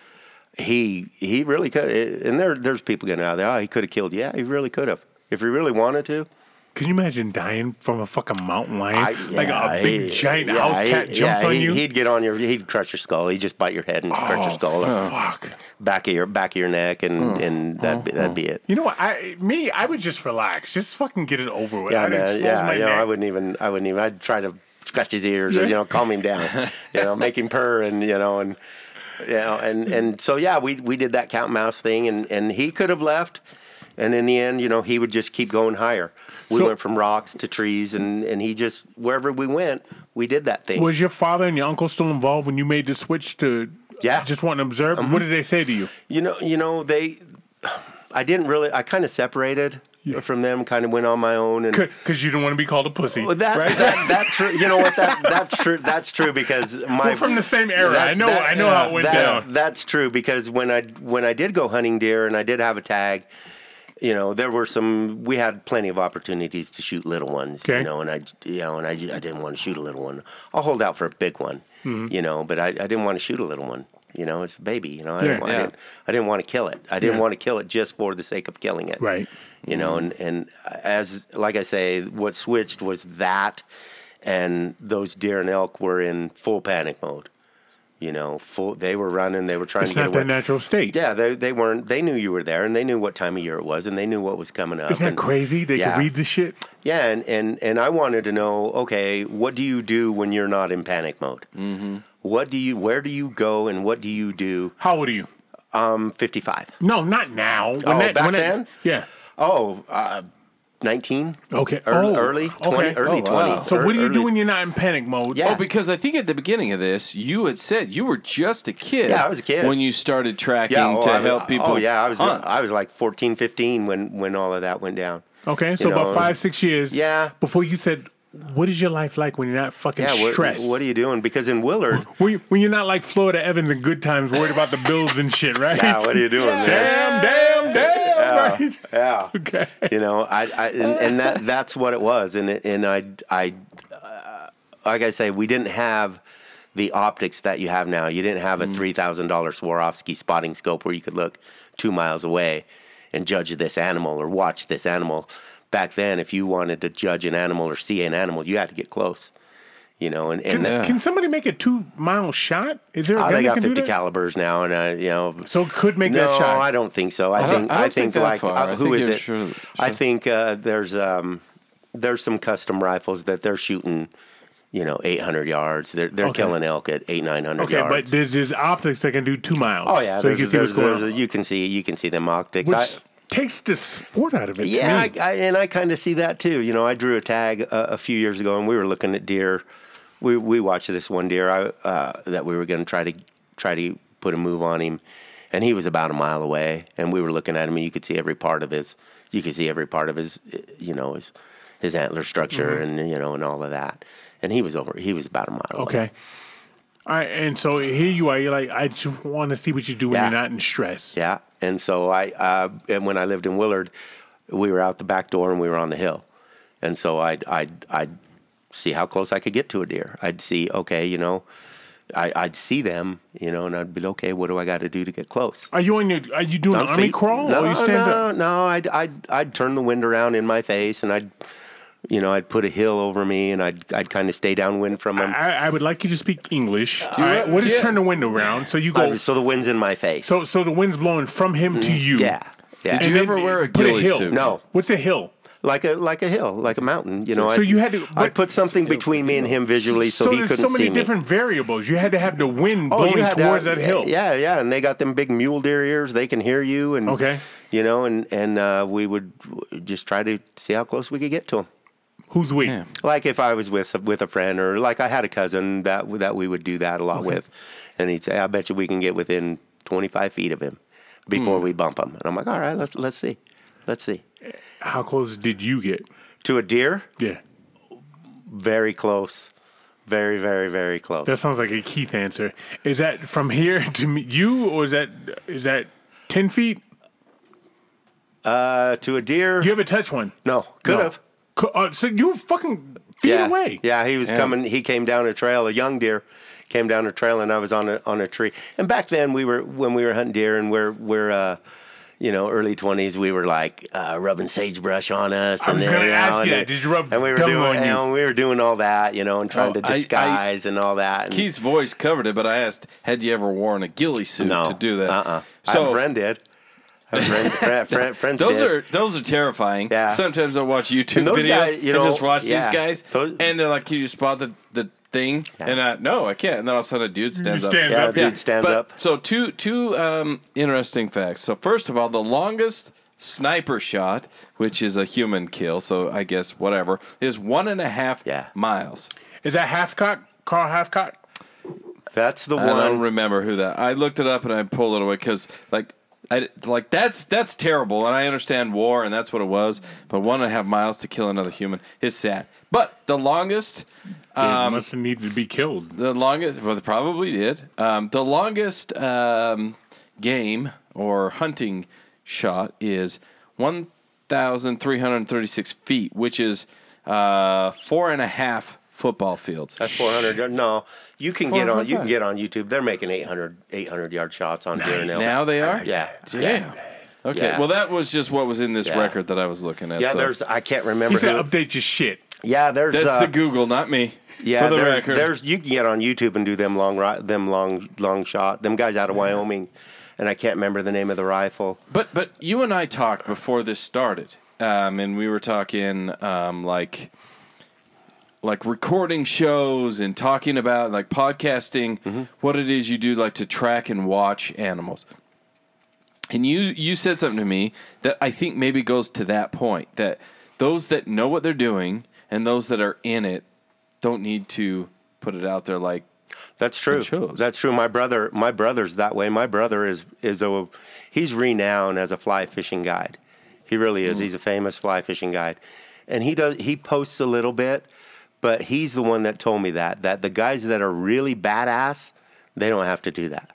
he he really could. And there there's people getting out there. Oh, he could have killed. Yeah, he really could have if he really wanted to. Can you imagine dying from a fucking mountain lion? I, like a big he- giant yeah, house he- cat jumps yeah, on he, you? He'd get on your. He'd crush your skull. He'd just bite your head and oh, crush your skull. Oh, fuck. back of your back of your neck, and and that'd be, that'd be it. You know what? I me, I would just relax. Just fucking get it over with. Yeah, I'd man, yeah. You know, I wouldn't even. I wouldn't even. I'd try to scratch his ears or you know, calm him down. you know, make him purr and you know, and you know, and and so yeah, we we did that cat mouse thing, and and he could have left, and in the end, you know, he would just keep going higher. We So- went from rocks to trees, and and he just wherever we went, we did that thing. Was your father and your uncle still involved when you made the switch to Yeah. just want to observe? Mm-hmm. What did they say to you? You know, you know they. I didn't really. I kind of separated from them. Kind of went on my own and. Because you didn't want to be called a pussy. Well, that, right? that that true. You know what? That that's true. That's true because my We're from the same era. I know- I know how it went that- down. That's true because when I when I did go hunting deer and I did have a tag, you know, there were some. We had plenty of opportunities to shoot little ones. Okay. You know, and I you know, and I, I didn't want to shoot a little one. I'll hold out for a big one. Mm-hmm. You know, but I, I didn't want to shoot a little one. You know, it's a baby. You know, I, Yeah. didn't, I, Yeah. didn't, I didn't want to kill it. I didn't Yeah. want to kill it just for the sake of killing it Right. you know and and as like i say what switched was that and those deer and elk were in full panic mode you know full they were running they were trying It's to get not away their natural state. yeah they, they weren't they knew you were there and they knew what time of year it was and they knew what was coming up Isn't that and- crazy? They yeah. can read the shit. yeah and, and and i wanted to know okay what do you do when you're not in panic mode mm-hmm. what do you where do you go and what do you do How old are you? um 55 No, not now. When Oh, that, back when that- then? yeah. oh uh 19 Okay. early, oh, early 20 okay. early Oh, wow. 20s So what do you early- do when you're not in panic mode? Yeah. Oh, because I think at the beginning of this, you had said you were just a kid. Yeah, I was a kid. when you started tracking oh, to I help people. Oh yeah, I was hunt. I was like 14, 15 when when all of that went down. Okay. So You about know, five, six years. Yeah. Before you said, what is your life like when you're not fucking Yeah, what, stressed? what are you doing? Because in Willard, when, you, when you're not like Florida Evans in good times, worried about the bills and shit, right? yeah, what are you doing, man? Damn, damn, damn. Right. Yeah, Okay. you know, I, I and, and that that's what it was, and and I I uh, like I say, we didn't have the optics that you have now. You didn't have a Mm. three thousand dollar Swarovski spotting scope where you could look two miles away and judge this animal or watch this animal. Back then, if you wanted to judge an animal or see an animal, you had to get close. You know, and, and Can, Yeah. can somebody make a two mile shot? Is there a gun they that got can do 50 that? calibers now, and uh, you know. So it could make no, that shot. No, I don't think so. I, I think I I think, think like far. uh, who think is it? sure- I think uh, there's um there's some custom rifles that they're shooting, you know, 800 yards. They're they're Okay. killing elk at eight 900 Okay, but there's, there's optics that can do two miles. oh yeah, so you can see what's going on. you can see you can see them optics. Which I, takes the sport out of it. yeah, I, me. I, and I kind of see that too. You know, I drew a tag a, a few years ago, and we were looking at deer. We we watched this one deer I, uh, that we were going to try to try to put a move on him, and he was about a mile away, and we were looking at him, and you could see every part of his, you could see every part of his, you know, his his antler structure, Mm-hmm. and you know, and all of that, and he was over, he was about a mile away. Okay. All right, and so here you are. You're like, I just want to see what you do when Yeah. you're not in stress. Yeah, and so I, uh, and when I lived in Willard, we were out the back door and we were on the hill, and so I'd I'd I'd see how close I could get to a deer. I'd see, okay, you know, I, I'd see them, you know, and I'd be okay. What do I got to do to get close? Are you on your? Are you doing On an army feet? crawl No, or you stand no, up? no. I'd I'd I'd turn the wind around in my face and I'd. You know, I'd put a hill over me, and I'd I'd kind of stay downwind from them. I, I would like you to speak English. All you- right, what do is you- turn the wind around? So you go. so the wind's in my face. So so the wind's blowing from him to you. Mm-hmm. yeah, yeah. And you then ever wear a put ghillie hill. suit? No. What's a hill? Like a like a hill, like a mountain. You know, So I'd- you had to- I'd put something between me and him visually, so, So, he couldn't so many see me. different variables. You had to have the wind Oh, blowing you to towards have- that hill. Yeah, yeah, and they got them big mule deer ears. They can hear you, and Okay. you know, and and uh, we would just try to see how close we could get to them. Who's we? Yeah. Like if I was with with a friend, or like I had a cousin that that we would do that a lot with, and he'd say, "I bet you we can get within 25 feet of him before we bump him." And I'm like, "All right, let's let's see, let's see." How close did you get? To a deer, Yeah. very close, very very very close. That sounds like a Keith answer. Is that from here to me, you, or is that is that ten feet? Uh, to a deer, You ever touch one? no, could No. have. Co- Uh, so you were fucking feet yeah. away. Yeah, he was Yeah. coming. He came down a trail. A young deer came down a trail, and I was on a on a tree. And back then, we were when we were hunting deer, and we're we're uh, you know early twenties. We were like uh, rubbing sagebrush on us. I and was then, gonna ask you. Did you rub And we were dung doing on you? and we were doing all that, you know, and trying Oh, to I- I- disguise and all that. And Keith's voice covered it, but I asked, had you ever worn a ghillie suit no, to do that? Uh-uh. So a friend did. A friend, friend, friend, friends those did. are those are terrifying. Yeah. Sometimes I watch YouTube videos guys, you and just watch these guys, Those- and they're like, "Can you spot the the thing?" And I no, I can't. And then all of a sudden, a dude stands up. stands yeah, up, dude stands but, up. So two two um, interesting facts. So first of all, the longest sniper shot, which is a human kill, so I guess whatever, is one and a half Yeah. miles. Is that Hathcock? Carl Hathcock? That's the one I don't remember who that. I looked it up and I pulled it away because like I, like that's that's terrible, and I understand war, and that's what it was. But one and a half miles to kill another human is sad. But the longest, um, must have needed to be killed. the longest, well, they probably did. Um, the longest um, game or hunting shot is one thousand three hundred thirty-six feet, which is uh, four and a half football fields. That's 400. No, you can get on. You can get on YouTube. They're making 800, 800 yard shots on deer now. Now they are. Yeah. Damn. Okay. Yeah. Well, that was just what was in this Yeah. record that I was looking at. Yeah, so. there's. I can't He remember. said, Who, "Update your shit." yeah, there's. That's uh, the Google, not me. Yeah, for the there's, record. there's you can get on YouTube and do them long ri- them long long shot. Them guys out of Wyoming, and I can't remember the name of the rifle. But but you and I talked before this started, um, and we were talking um, like like recording shows and talking about like podcasting, Mm-hmm. what it is you do like to track and watch animals. And you you said something to me that I think maybe goes to that point that those that know what they're doing and those that are in it don't need to put it out there like That's true. That's true. My brother, my brother's that way. My brother is is a he's renowned as a fly fishing guide. He really is. He's a famous fly fishing guide, and he does he posts a little bit, but he's the one that told me that that the guys that are really badass, they don't have to do that.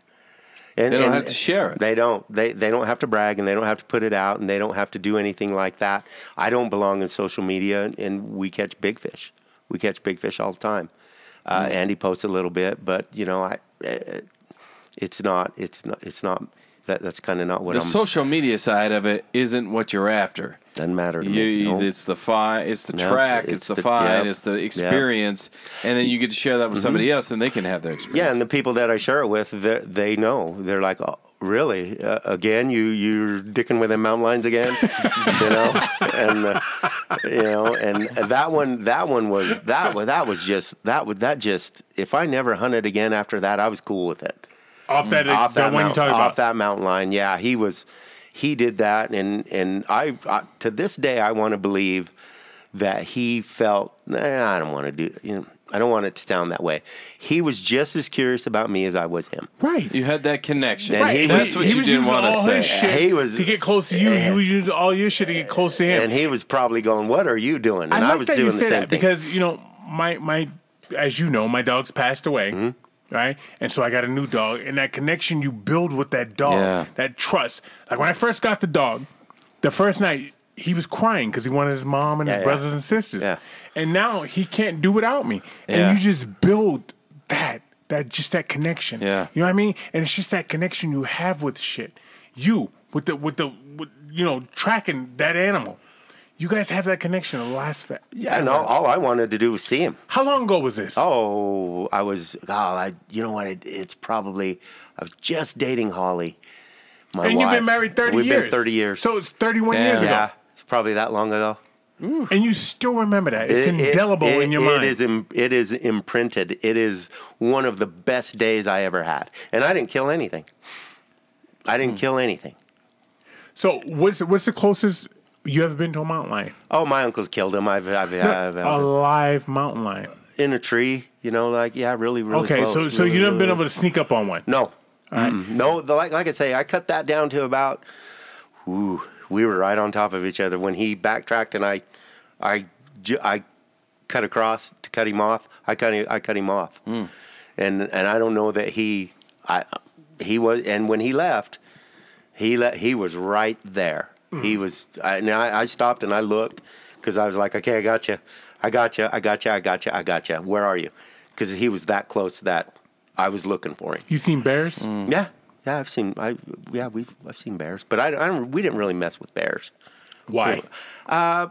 And, They don't and have to share it. They don't. They they don't have to brag, and they don't have to put it out, and they don't have to do anything like that. I don't belong in social media, and, we catch big fish. We catch big fish all the time. Uh, Mm. Andy posts a little bit, but you know, I uh, it's not. It's not. It's not. That that's kind of not what the I'm. social media side of it isn't what you're after. doesn't matter to You, me. you- no. It's the fight, it's the No, track, it's, it's the, the- fight, yep, it's the yep. experience, and then you get to share that with somebody else, and they can have their experience. Yeah, and the people that I share it with, they, they know. They're like, oh, really? Uh, again, you you're dicking with them mountain lines again, you know? And uh, you know, and that one, that one was that was that was just that would that just. If I never hunted again after that, I was cool with it. Off that, off that, that, one you mount- talking off that mountain line. Yeah, he was. He did that, and and I, I to this day I want to believe that he felt. Nah, I don't want to do. You know, I don't want it to sound that way. He was just as curious about me as I was him. right. You had that connection. And he- That's He- what he you was didn't want to all say. his shit He was- to get close to you. He was using all your shit to get close to him. And he was probably going, "What are you doing?" And I I, was that doing you the say same that thing. because you know my my as you know my dog's passed away. Mm-hmm. Right, and so I got a new dog, and that connection you build with that dog, Yeah. that trust. Like when I first got the dog, the first night he was crying because he wanted his mom and his Yeah, yeah. brothers and sisters, Yeah. and now he can't do without me. Yeah. And you just build that, that just that connection. Yeah. you know what I mean. And it's just that connection you have with shit. You with the with the with, you know tracking that animal. You guys have that connection the last yeah, and all, all I wanted to do was see him. how long ago was this? Oh, I was. Oh, I. You know what? It, it's probably. I was just dating Holly. My and you've been married 30 We've years. been thirty years. So it's 31 Damn. years ago. yeah, it's probably that long ago. And you still remember that. It's It- it- indelible it- in your it mind. is im- it is imprinted. It is one of the best days I ever had, and I didn't kill anything. I didn't hmm. kill anything. so what's what's the closest you ever been to a mountain lion? Oh, my uncle's killed him. I've, I've, I've, a I've live mountain lion. in a tree. You know, like yeah, really, really. Okay, close, so so really, you never been really- able to sneak up on one. No, Mm-mm. no. The, like like I say, I cut that down to about. Ooh, we were right on top of each other when he backtracked and I, I, I cut across to cut him off. I cut him, I cut him off, hmm. and and I don't know that he, I, he was, and when he left, he let he was right there. He was. I, and I, I stopped and I looked because I was like, okay, I got you, I got you, I got you, I got you, I got you. Where are you? Because he was that close that I was looking for him. You seen bears? Mm. Yeah, yeah, I've seen. I yeah, we've I've seen bears, but I, I don't. We didn't really mess with bears. Why?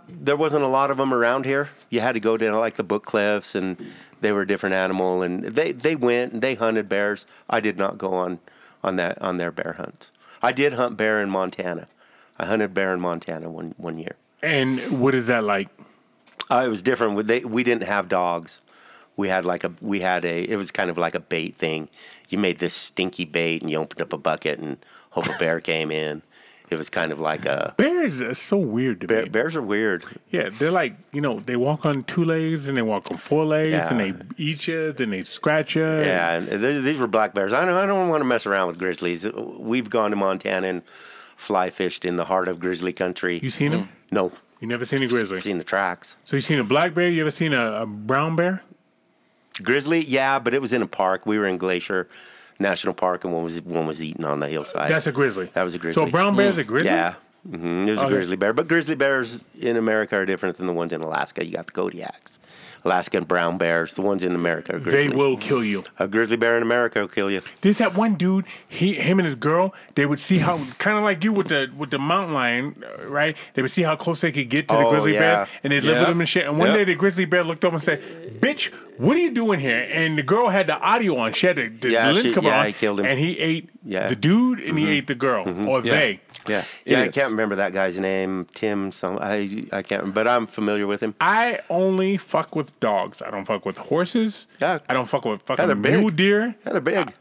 There wasn't a lot of them around here. You had to go to like the Book Cliffs, and they were a different animal, and they they went and they hunted bears. I did not go on on that on their bear hunts. I did hunt bear in Montana. I hunted bear in Montana one one year. And what is that like? Uh, it was different. We- They, we didn't have dogs. We had like a we had a it was kind of like a bait thing. You made this stinky bait and you opened up a bucket and hope a bear came in. it was kind of like a Bears are so weird to bear, me. bears are weird. Yeah, they're like you know they walk on two legs and they walk on four legs and they eat you, then they scratch you. Yeah, and th- these were black bears. I don't, I don't want to mess around with grizzlies. We've gone to Montana and fly fished in the heart of grizzly country. You seen them? Mm-hmm. no, You never seen a grizzly. seen the tracks. So you seen a black bear? You ever seen a, a brown bear? Grizzly, yeah, but it was in a park. We were in Glacier National Park, and one was one was eaten on the hillside. That's a grizzly. That was a grizzly. So a brown bear is a grizzly. Yeah. Hmm It was a grizzly bear. But grizzly bears in America are different than the ones in Alaska. You got the Kodiaks. Alaskan brown bears. The ones in America are They will kill you. A grizzly bear in America will kill you. There's that one dude. He, him, and his girl. They would see how, kind of like you with the with the mountain lion, uh, right? They would see how close they could get to the Oh, grizzly yeah. bears, and they'd live with them and shit. And one Yeah. day the grizzly bear looked over and said, "Bitch, what are you doing here?" And the girl had the audio on. She had the, the, Yeah, lens she- cover yeah, on, he killed him. and he ate Yeah. Mm-hmm. the dude, and he ate the girl, or Yeah. they. Yeah. Yeah, I can't remember that guy's name. Tim. Some. I. I can't. But I'm familiar with him. I only fuck with dogs. I don't fuck with horses. Yeah. I don't fuck with they're fucking big. mule deer. Yeah, they're big.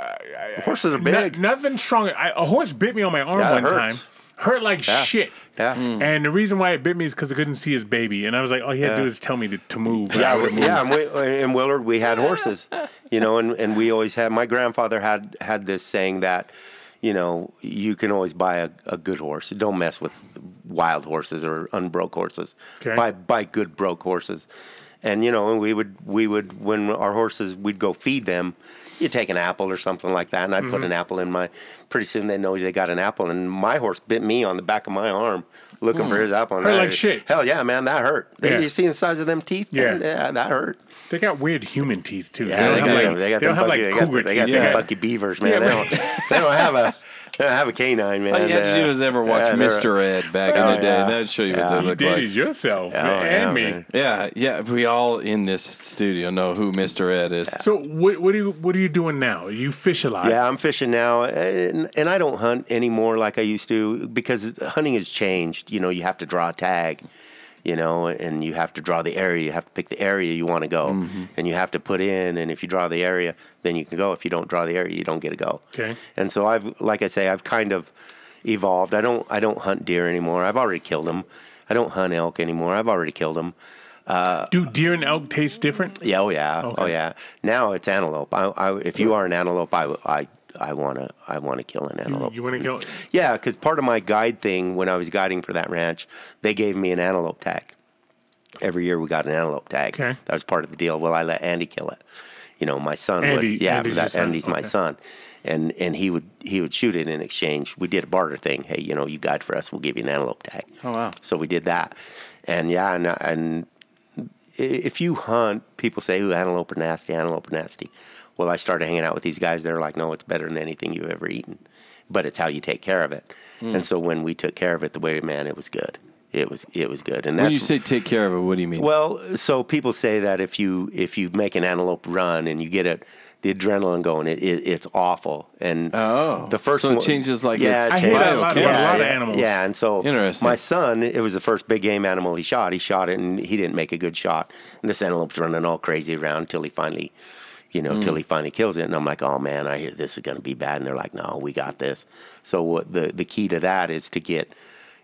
Horses are No- big. nothing strong. I, a horse bit me on my arm Yeah, one hurts. time. Hurt like shit. yeah. Mm. And the reason why it bit me is because I couldn't see his baby, and I was like, all he had to do is tell me to, to move. and I Yeah, would we- move. yeah. And we, in Willard, we had horses, you know, and, and we always had. My grandfather had had this saying that, you know, you can always buy a, a good horse. Don't mess with wild horses or unbroke horses. Okay. Buy buy good broke horses, and you know, and we would we would when our horses we'd go feed them. You take an apple or something like that, and I'd Mm-hmm. put an apple in my. Pretty soon they know they got an apple, and my horse bit me on the back of my arm, looking for his apple. and Mm. Hurt like shit. Hell yeah, man, that hurt. Yeah. You see the size of them teeth? Yeah. yeah, that hurt. They got weird human teeth too. Yeah, they they, don't got have them. like, They got they don't have bucky, like they got, cougar they got teeth. them Yeah. bucky beavers, man. Yeah, they, don't, they don't have a they don't have a canine, man. All you had to do is ever watch yeah, Mr. Ed back in Oh, the day. yeah. and That'd show you Yeah. what they You You look did like. it yourself, Oh, man, yeah, and me. man. Yeah, yeah. We all in this studio know who Mr. Ed is. So what, what are you what are you doing now? You fish a lot. Yeah, I'm fishing now, and, and I don't hunt anymore like I used to because hunting has changed. You know, you have to draw a tag, you know, and you have to draw the area. You have to pick the area you want to go, Mm-hmm. and you have to put in. And if you draw the area, then you can go. If you don't draw the area, you don't get to go. Okay. And so I've, like I say, I've kind of evolved. I don't, I don't hunt deer anymore. I've already killed them. I don't hunt elk anymore. I've already killed them. Do deer and elk taste different? Yeah, oh yeah, oh yeah. Now it's antelope. I, I, if you are an antelope, I, I, I wanna, I wanna kill an antelope. You want to kill? Yeah, because part of my guide thing when I was guiding for that ranch, they gave me an antelope tag. Every year we got an antelope tag. Okay. That was part of the deal. Well, I let Andy kill it. You know, my son Andy- would. Yeah, Andy's that, son. Andy's my son, and and he would he would shoot it in exchange. We did a barter thing. Hey, you know, you guide for us, we'll give you an antelope tag. Oh, wow. So we did that, and yeah, and and if you hunt, people say, "Ooh, antelope are nasty, antelope are nasty." Well, I started hanging out with these guys. They're like, "No, it's better than anything you've ever eaten, but it's how you take care of it." Hmm. And so when we took care of it the way, man, it was good. It was it was good. And When that's you say take care of it, what do you mean? well, so people say that if you if you make an antelope run and you get it. The adrenaline going, it, it it's awful, and Oh. the first So it one changes like yeah, it's I hear that a lot Okay. about a lot of yeah, animals. Yeah, and so Interesting. my son, it was the first big game animal he shot. He shot it and he didn't make a good shot. And this antelope's running all crazy around until he finally, you know, Hmm. till he finally kills it. And I'm like, oh man, I hear this is going to be bad. And they're like, no, we got this. So what the the key to that is to get,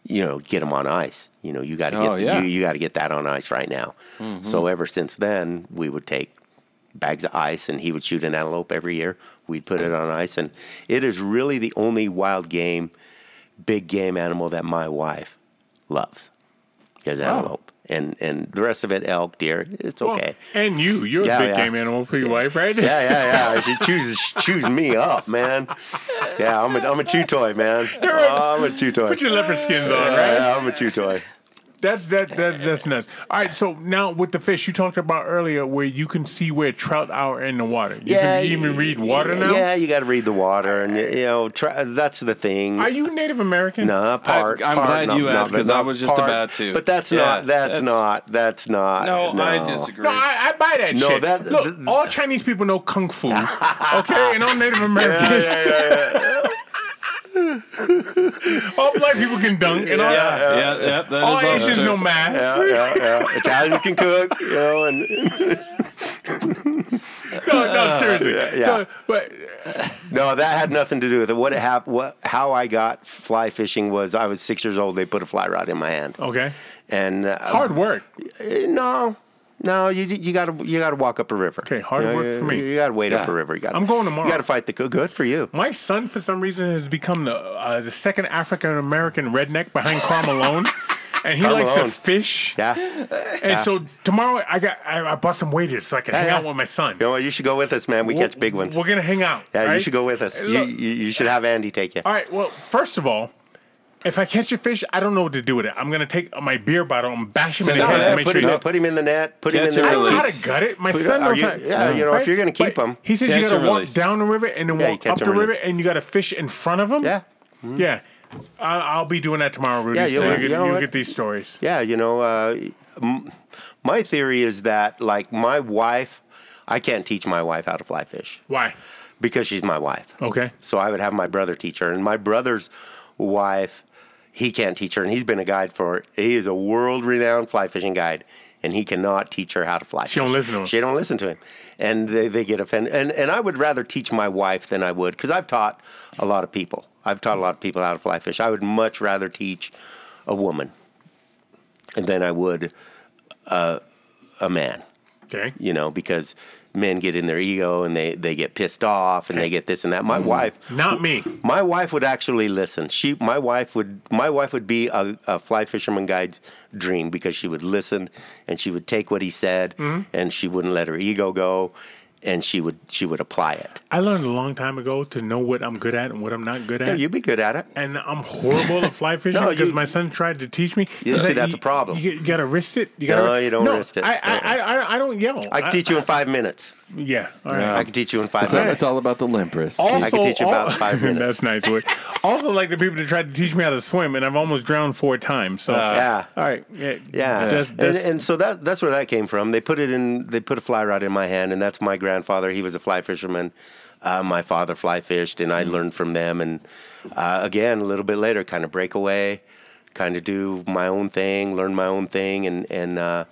you know, get them on ice. You know, you got to get Oh, yeah. Mm-hmm. you, you got to get that on ice right now. So ever since then, we would take bags of ice and he would shoot an antelope every year. We'd put it on ice, and it is really the only wild game, big game animal that my wife loves is antelope. And and the rest of it, elk, deer, it's Well, okay. and you, you're Yeah, a big yeah. game animal for your wife, right? Yeah, yeah, yeah. She chooses choose me up, man. Yeah, I'm a I'm a chew toy, man. Oh, I'm a chew toy. Put your leopard skins on, yeah, right? yeah, I'm a chew toy. That's that, that that's nuts. All right, so now with the fish you talked about earlier, where you can see where trout are in the water. You yeah, can even read water now. Yeah, you got to read the water, and you know try, that's the thing. Are you Native American? No, part. I'm part, glad no, you no, asked, but 'cause I was just part. about to. But that's Yeah, not. That's, that's- not. That's not. no, I disagree. No, I, I buy that No, shit. that- Look, th- all Chinese people know kung fu, okay, and all Native Americans, all black people can dunk, and all, yeah, yeah, yeah, that all is Asians know math. Yeah, yeah, yeah. Italian can cook, you know, and No, no, seriously. yeah. No, but No, that had nothing to do with it. What it hap- what how I got fly fishing was I was six years old. They put a fly rod in my hand, okay, and uh, hard work. No, no, you you got to you got to walk up a river. Okay, hard You know, work you- for me. You got to wade up a river. You gotta, I'm going tomorrow. You got to fight the good. Good for you. My son, for some reason, has become the uh, the second African American redneck behind Karl Malone. And he Karl likes Malone. to fish. Yeah. And so tomorrow I got I, I bought some waders so I can hang yeah. out with my son. You know what? You should go with us, man. We catch big ones. We're gonna hang out. Yeah, you should go with us. You, look, you you should have Andy take you. all right. Well, first of all, if I catch a fish, I don't know what to do with it. I'm gonna take my beer bottle and bash him in the head and make put, sure him, he's. put him in the net. Put him in the and I don't know how release. to gut it. My Put son are knows you- how. yeah, you know, if you're gonna keep But 'em, he says catch you gotta and walk release. down the river and then Yeah, you walk catch up the and river, and you gotta fish in front of him. Yeah. Yeah. I- I'll be doing that tomorrow, Rudy. Yeah, so you'll- you you get, know you'll what? get these stories. Yeah, you know, uh, m- my theory is that like my wife, I can't teach my wife how to fly fish Why? because she's my wife. Okay. So I would have my brother teach her, and my brother's wife, he can't teach her, and he's been a guide for. He is a world-renowned fly fishing guide, and he cannot teach her how to fly. Fish. She don't listen to him. She don't listen to him, and they, they get offended. And and I would rather teach my wife than I would because I've taught a lot of people. I've taught a lot of people how to fly fish. I would much rather teach a woman than I would uh, a man Okay. you know, because men get in their ego and they, they get pissed off and they get this and that. Mm-hmm. My wife, Not me. my wife would actually listen. She, my wife would, my wife would be a, a fly fisherman guide's dream because she would listen and she would take what he said Mm-hmm. and she wouldn't let her ego go and she would, she would apply it. I learned a long time ago to know what I'm good at and what I'm not good Yeah, at. you'd be good at it. and I'm horrible at fly fishing No, because you- my son tried to teach me. You see, that's you- a problem. You, you gotta wrist it. You gotta, No, you don't no, wrist it. I, I, uh-uh. I, I, I don't yell. I can teach you in five minutes. Yeah. All right. I can teach you in five So minutes. it's all about the limp wrist. Also, I can teach you about five minutes. That's nice. Wood. also, like the people that tried to teach me how to swim, and I've almost drowned four times. So, yeah. all right, yeah, Yeah, That's, and, and so that that's where that came from. They put it in. They put a fly rod in my hand, and that's my grandfather. He was a fly fisherman. Uh, my father fly fished, and I learned from them. And uh, again, a little bit later, kind of break away, kind of do my own thing, learn my own thing, and and uh,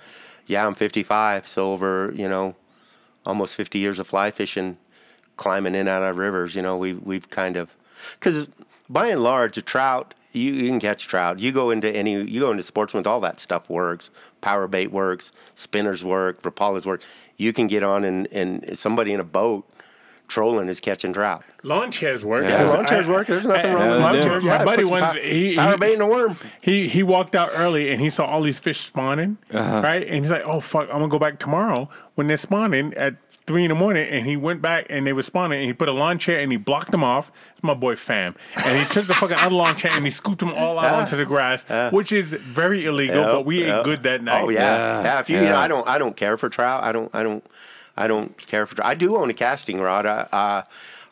yeah, I'm 55, so over you know, almost 50 years of fly fishing, climbing in and out of rivers. You know, we we've kind of because by and large, a trout you, you can catch trout. You go into any you go into sportsman, all that stuff works. Power bait works, spinners work, rapalas work. You can get on and and somebody in a boat trolling is catching trout. lawn chairs work. Yeah, 'cause lawn chairs I- work. There's nothing I- wrong with Yeah, lawn chairs. My Yeah, buddy put once- pow- he- power he- a worm. He he walked out early and he saw all these fish spawning, Uh-huh. right? And he's like, "Oh fuck, I'm gonna go back tomorrow when they're spawning at three in the morning." And he went back and they were spawning, and he put a lawn chair and he blocked them off. It's my boy Fam, and he took the fucking other lawn chair and he scooped them all out onto the grass, which is very illegal. but we Yeah. ate good that night. Oh yeah, Yeah, yeah. If you, you know. I don't, I don't care for trout. I don't, I don't, I don't care for. I do own a casting rod. I, uh,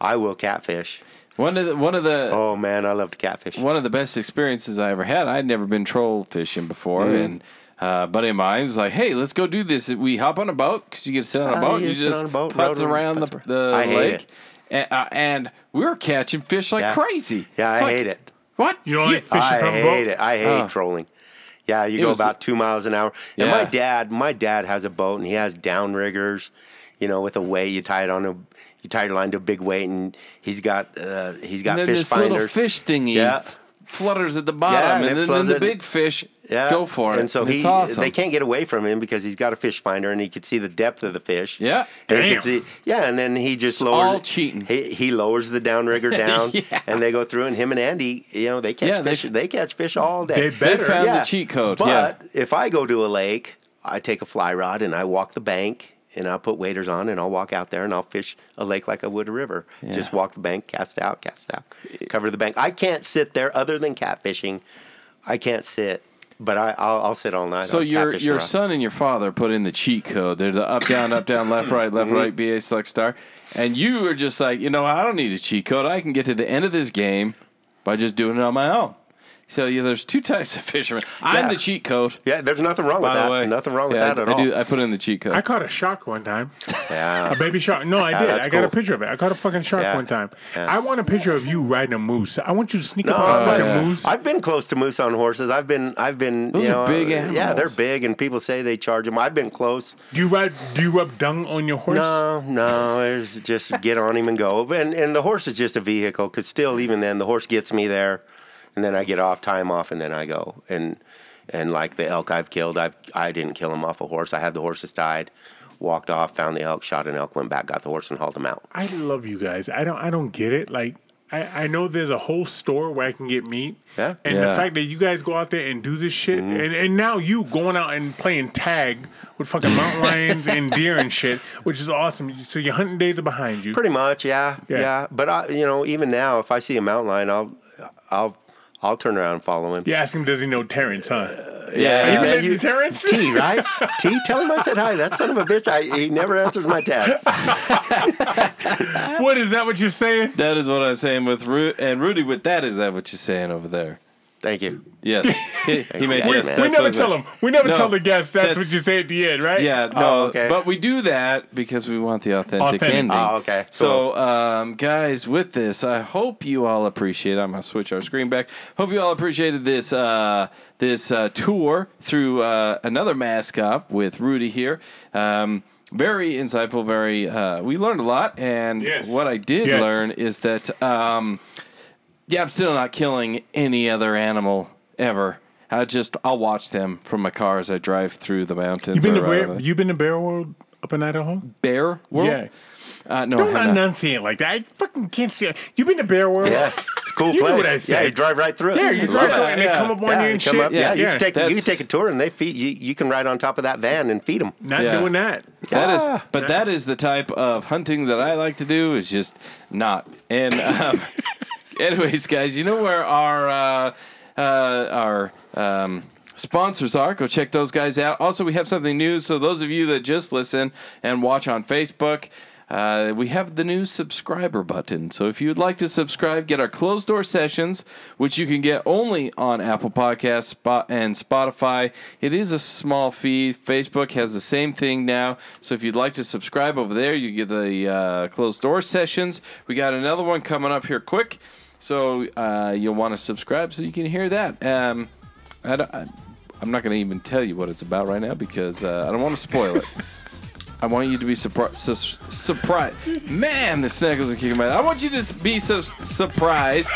I will catfish. One of the one of the Oh man, I love to catfish. one of the best experiences I ever had. I'd never been troll fishing before, Mm-hmm. and uh, a buddy of mine was like, "Hey, let's go do this." We hop on a boat because you get to sit on a boat. you You sit just on a boat, putz row- around the, the I hate lake, it. and, uh, and we were catching fish like Yeah. crazy. Yeah, I Like, hate it. What You don't like fishing I from a hate boat? it. I hate Oh. trolling. Yeah, you go was- about two miles an hour. And my dad, my dad has a boat and he has downriggers, you know, with a weight. You tie it on a, you tie your line to a big weight, and he's got, uh, he's got And then fish this finders. little fish thingy Yeah. flutters at the Yeah, bottom, and and then, then the big fish Yeah. go for it. And so And he, it's awesome. they can't get away from him because he's got a fish finder and he can see the depth of the fish. Yeah. And Damn. see, yeah, and then he just It's lowers. all cheating. He, he lowers the downrigger down, Yeah. and they go through. And him and Andy, you know, they catch Yeah, fish. f- They, catch fish all day. They They better. found Yeah. the cheat code. But yeah. if I go to a lake, I take a fly rod and I walk the bank and I'll put waders on and I'll walk out there and I'll fish a lake like I would a river. Just walk the bank, cast out, cast out, cover the bank. I can't sit there other than catfishing. I can't sit, but I, I'll, I'll sit all night. So your your son and your father put in the cheat code. They're the up down up down left right left Mm-hmm. right BA select star, and you were just like you know I don't need a cheat code. I can get to the end of this game by just doing it on my own. Tell you there's two types of fishermen. I'm Yeah. the cheat code. Yeah, there's nothing wrong By with the that. way, Nothing wrong with Yeah, that I, at I all. do. I put in the cheat code. I caught a shark one time. Yeah. A baby shark. No, I did. that's I got a cool. picture of it. I caught a fucking shark Yeah. one time. Yeah. I want a picture of you riding a moose. I want you to sneak No, up on a fucking yeah. moose. I've been close to moose on horses. I've been, I've been, Those you are know, big uh, Yeah, they're big, and people say they charge them. I've been close. do you ride? Do you rub dung on your horse? No, no, it's just get on him and go. And and the horse is just a vehicle. Cause still, even then, the horse gets me there, and then I get off, time off, and then I go. And and like the elk I've killed, I've I didn't kill him off a horse. I had the horses tied, walked off, found the elk, shot an elk, went back, got the horse, and hauled him out. I love you guys. I don't. I don't get it. Like. I, I know there's a whole store where I can get meat. Yeah. And the fact that you guys go out there and do this shit, Mm-hmm. and, and now you going out and playing tag with fucking mountain lions and deer and shit, which is awesome. So your hunting days are behind you. Pretty much, yeah, Yeah. yeah. But I, you know, even now, if I see a mountain lion, I'll I'll I'll turn around and follow him. You ask him, does he know Terrence, huh? yeah, Are you man, related you- to Terrence? T, right? T, tell him I said hi. That son of a bitch, I, he never answers my texts. what is that? What you're saying? that is what I'm saying with Ru- and Rudy. With that, is that what you're saying over there? Thank you. Yes, he, he made We- yes. we we never tell them. We never No, tell the guests that's, that's- what you say at the end, right? Yeah, no, Oh, okay. but we do that because we want the authentic, Authentic. ending. Oh, okay. So, um, guys, with this, I hope you all appreciate. I'm gonna switch our screen back. Hope you all appreciated this uh, this uh, tour through uh, another mask off with Rudy here. Um, very insightful. Very. Uh, we learned a lot, and Yes. what I did Yes. learn is that. Um, yeah, I'm still not killing any other animal ever. I just I'll watch them from my car as I drive through the mountains. You been to or, bear? You been to Bear World up in Idaho? Bear World? Yeah. Uh, no, Don't I have not. enunciate like that. I fucking can't see it. You been to Bear World? Yes, it's a cool You knew place. what I Yeah, you drive right through it. Yeah, you drive it. through it and they come up on Yeah, you you and shit. up, yeah, you can take you can take a tour and they feed you. You can ride on top of that van and feed them. Not Yeah. doing that. That is, Ah. but that is the type of hunting that I like to do. Is just not. And um, anyways, guys, you know where our uh, uh, our um, sponsors are. Go check those guys out. Also, we have something new. So those of you that just listen and watch on Facebook. Uh, we have the new subscriber button. So if you'd like to subscribe, get our closed door sessions, which you can get only on Apple Podcasts and Spotify. It is a small fee. Facebook has the same thing now. So if you'd like to subscribe over there, you get the uh, closed door sessions. We got another one coming up here quick. So uh, you'll want to subscribe so you can hear that. Um, I I'm not going to even tell you what it's about right now because uh, I don't want to spoil it. I want you to be surprised. Su- surprised. Man, the snaggles are kicking my. I want you to be so surprised.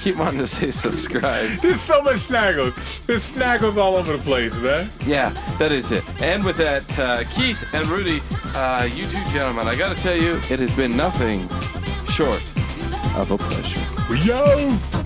Keep wanting to say subscribe. There's so much snaggles. There's snaggles all over the place, man. Yeah, that is it. And with that, uh, Keith and Rudy, uh, you two gentlemen, I got to tell you, it has been nothing short of a pleasure. Yo!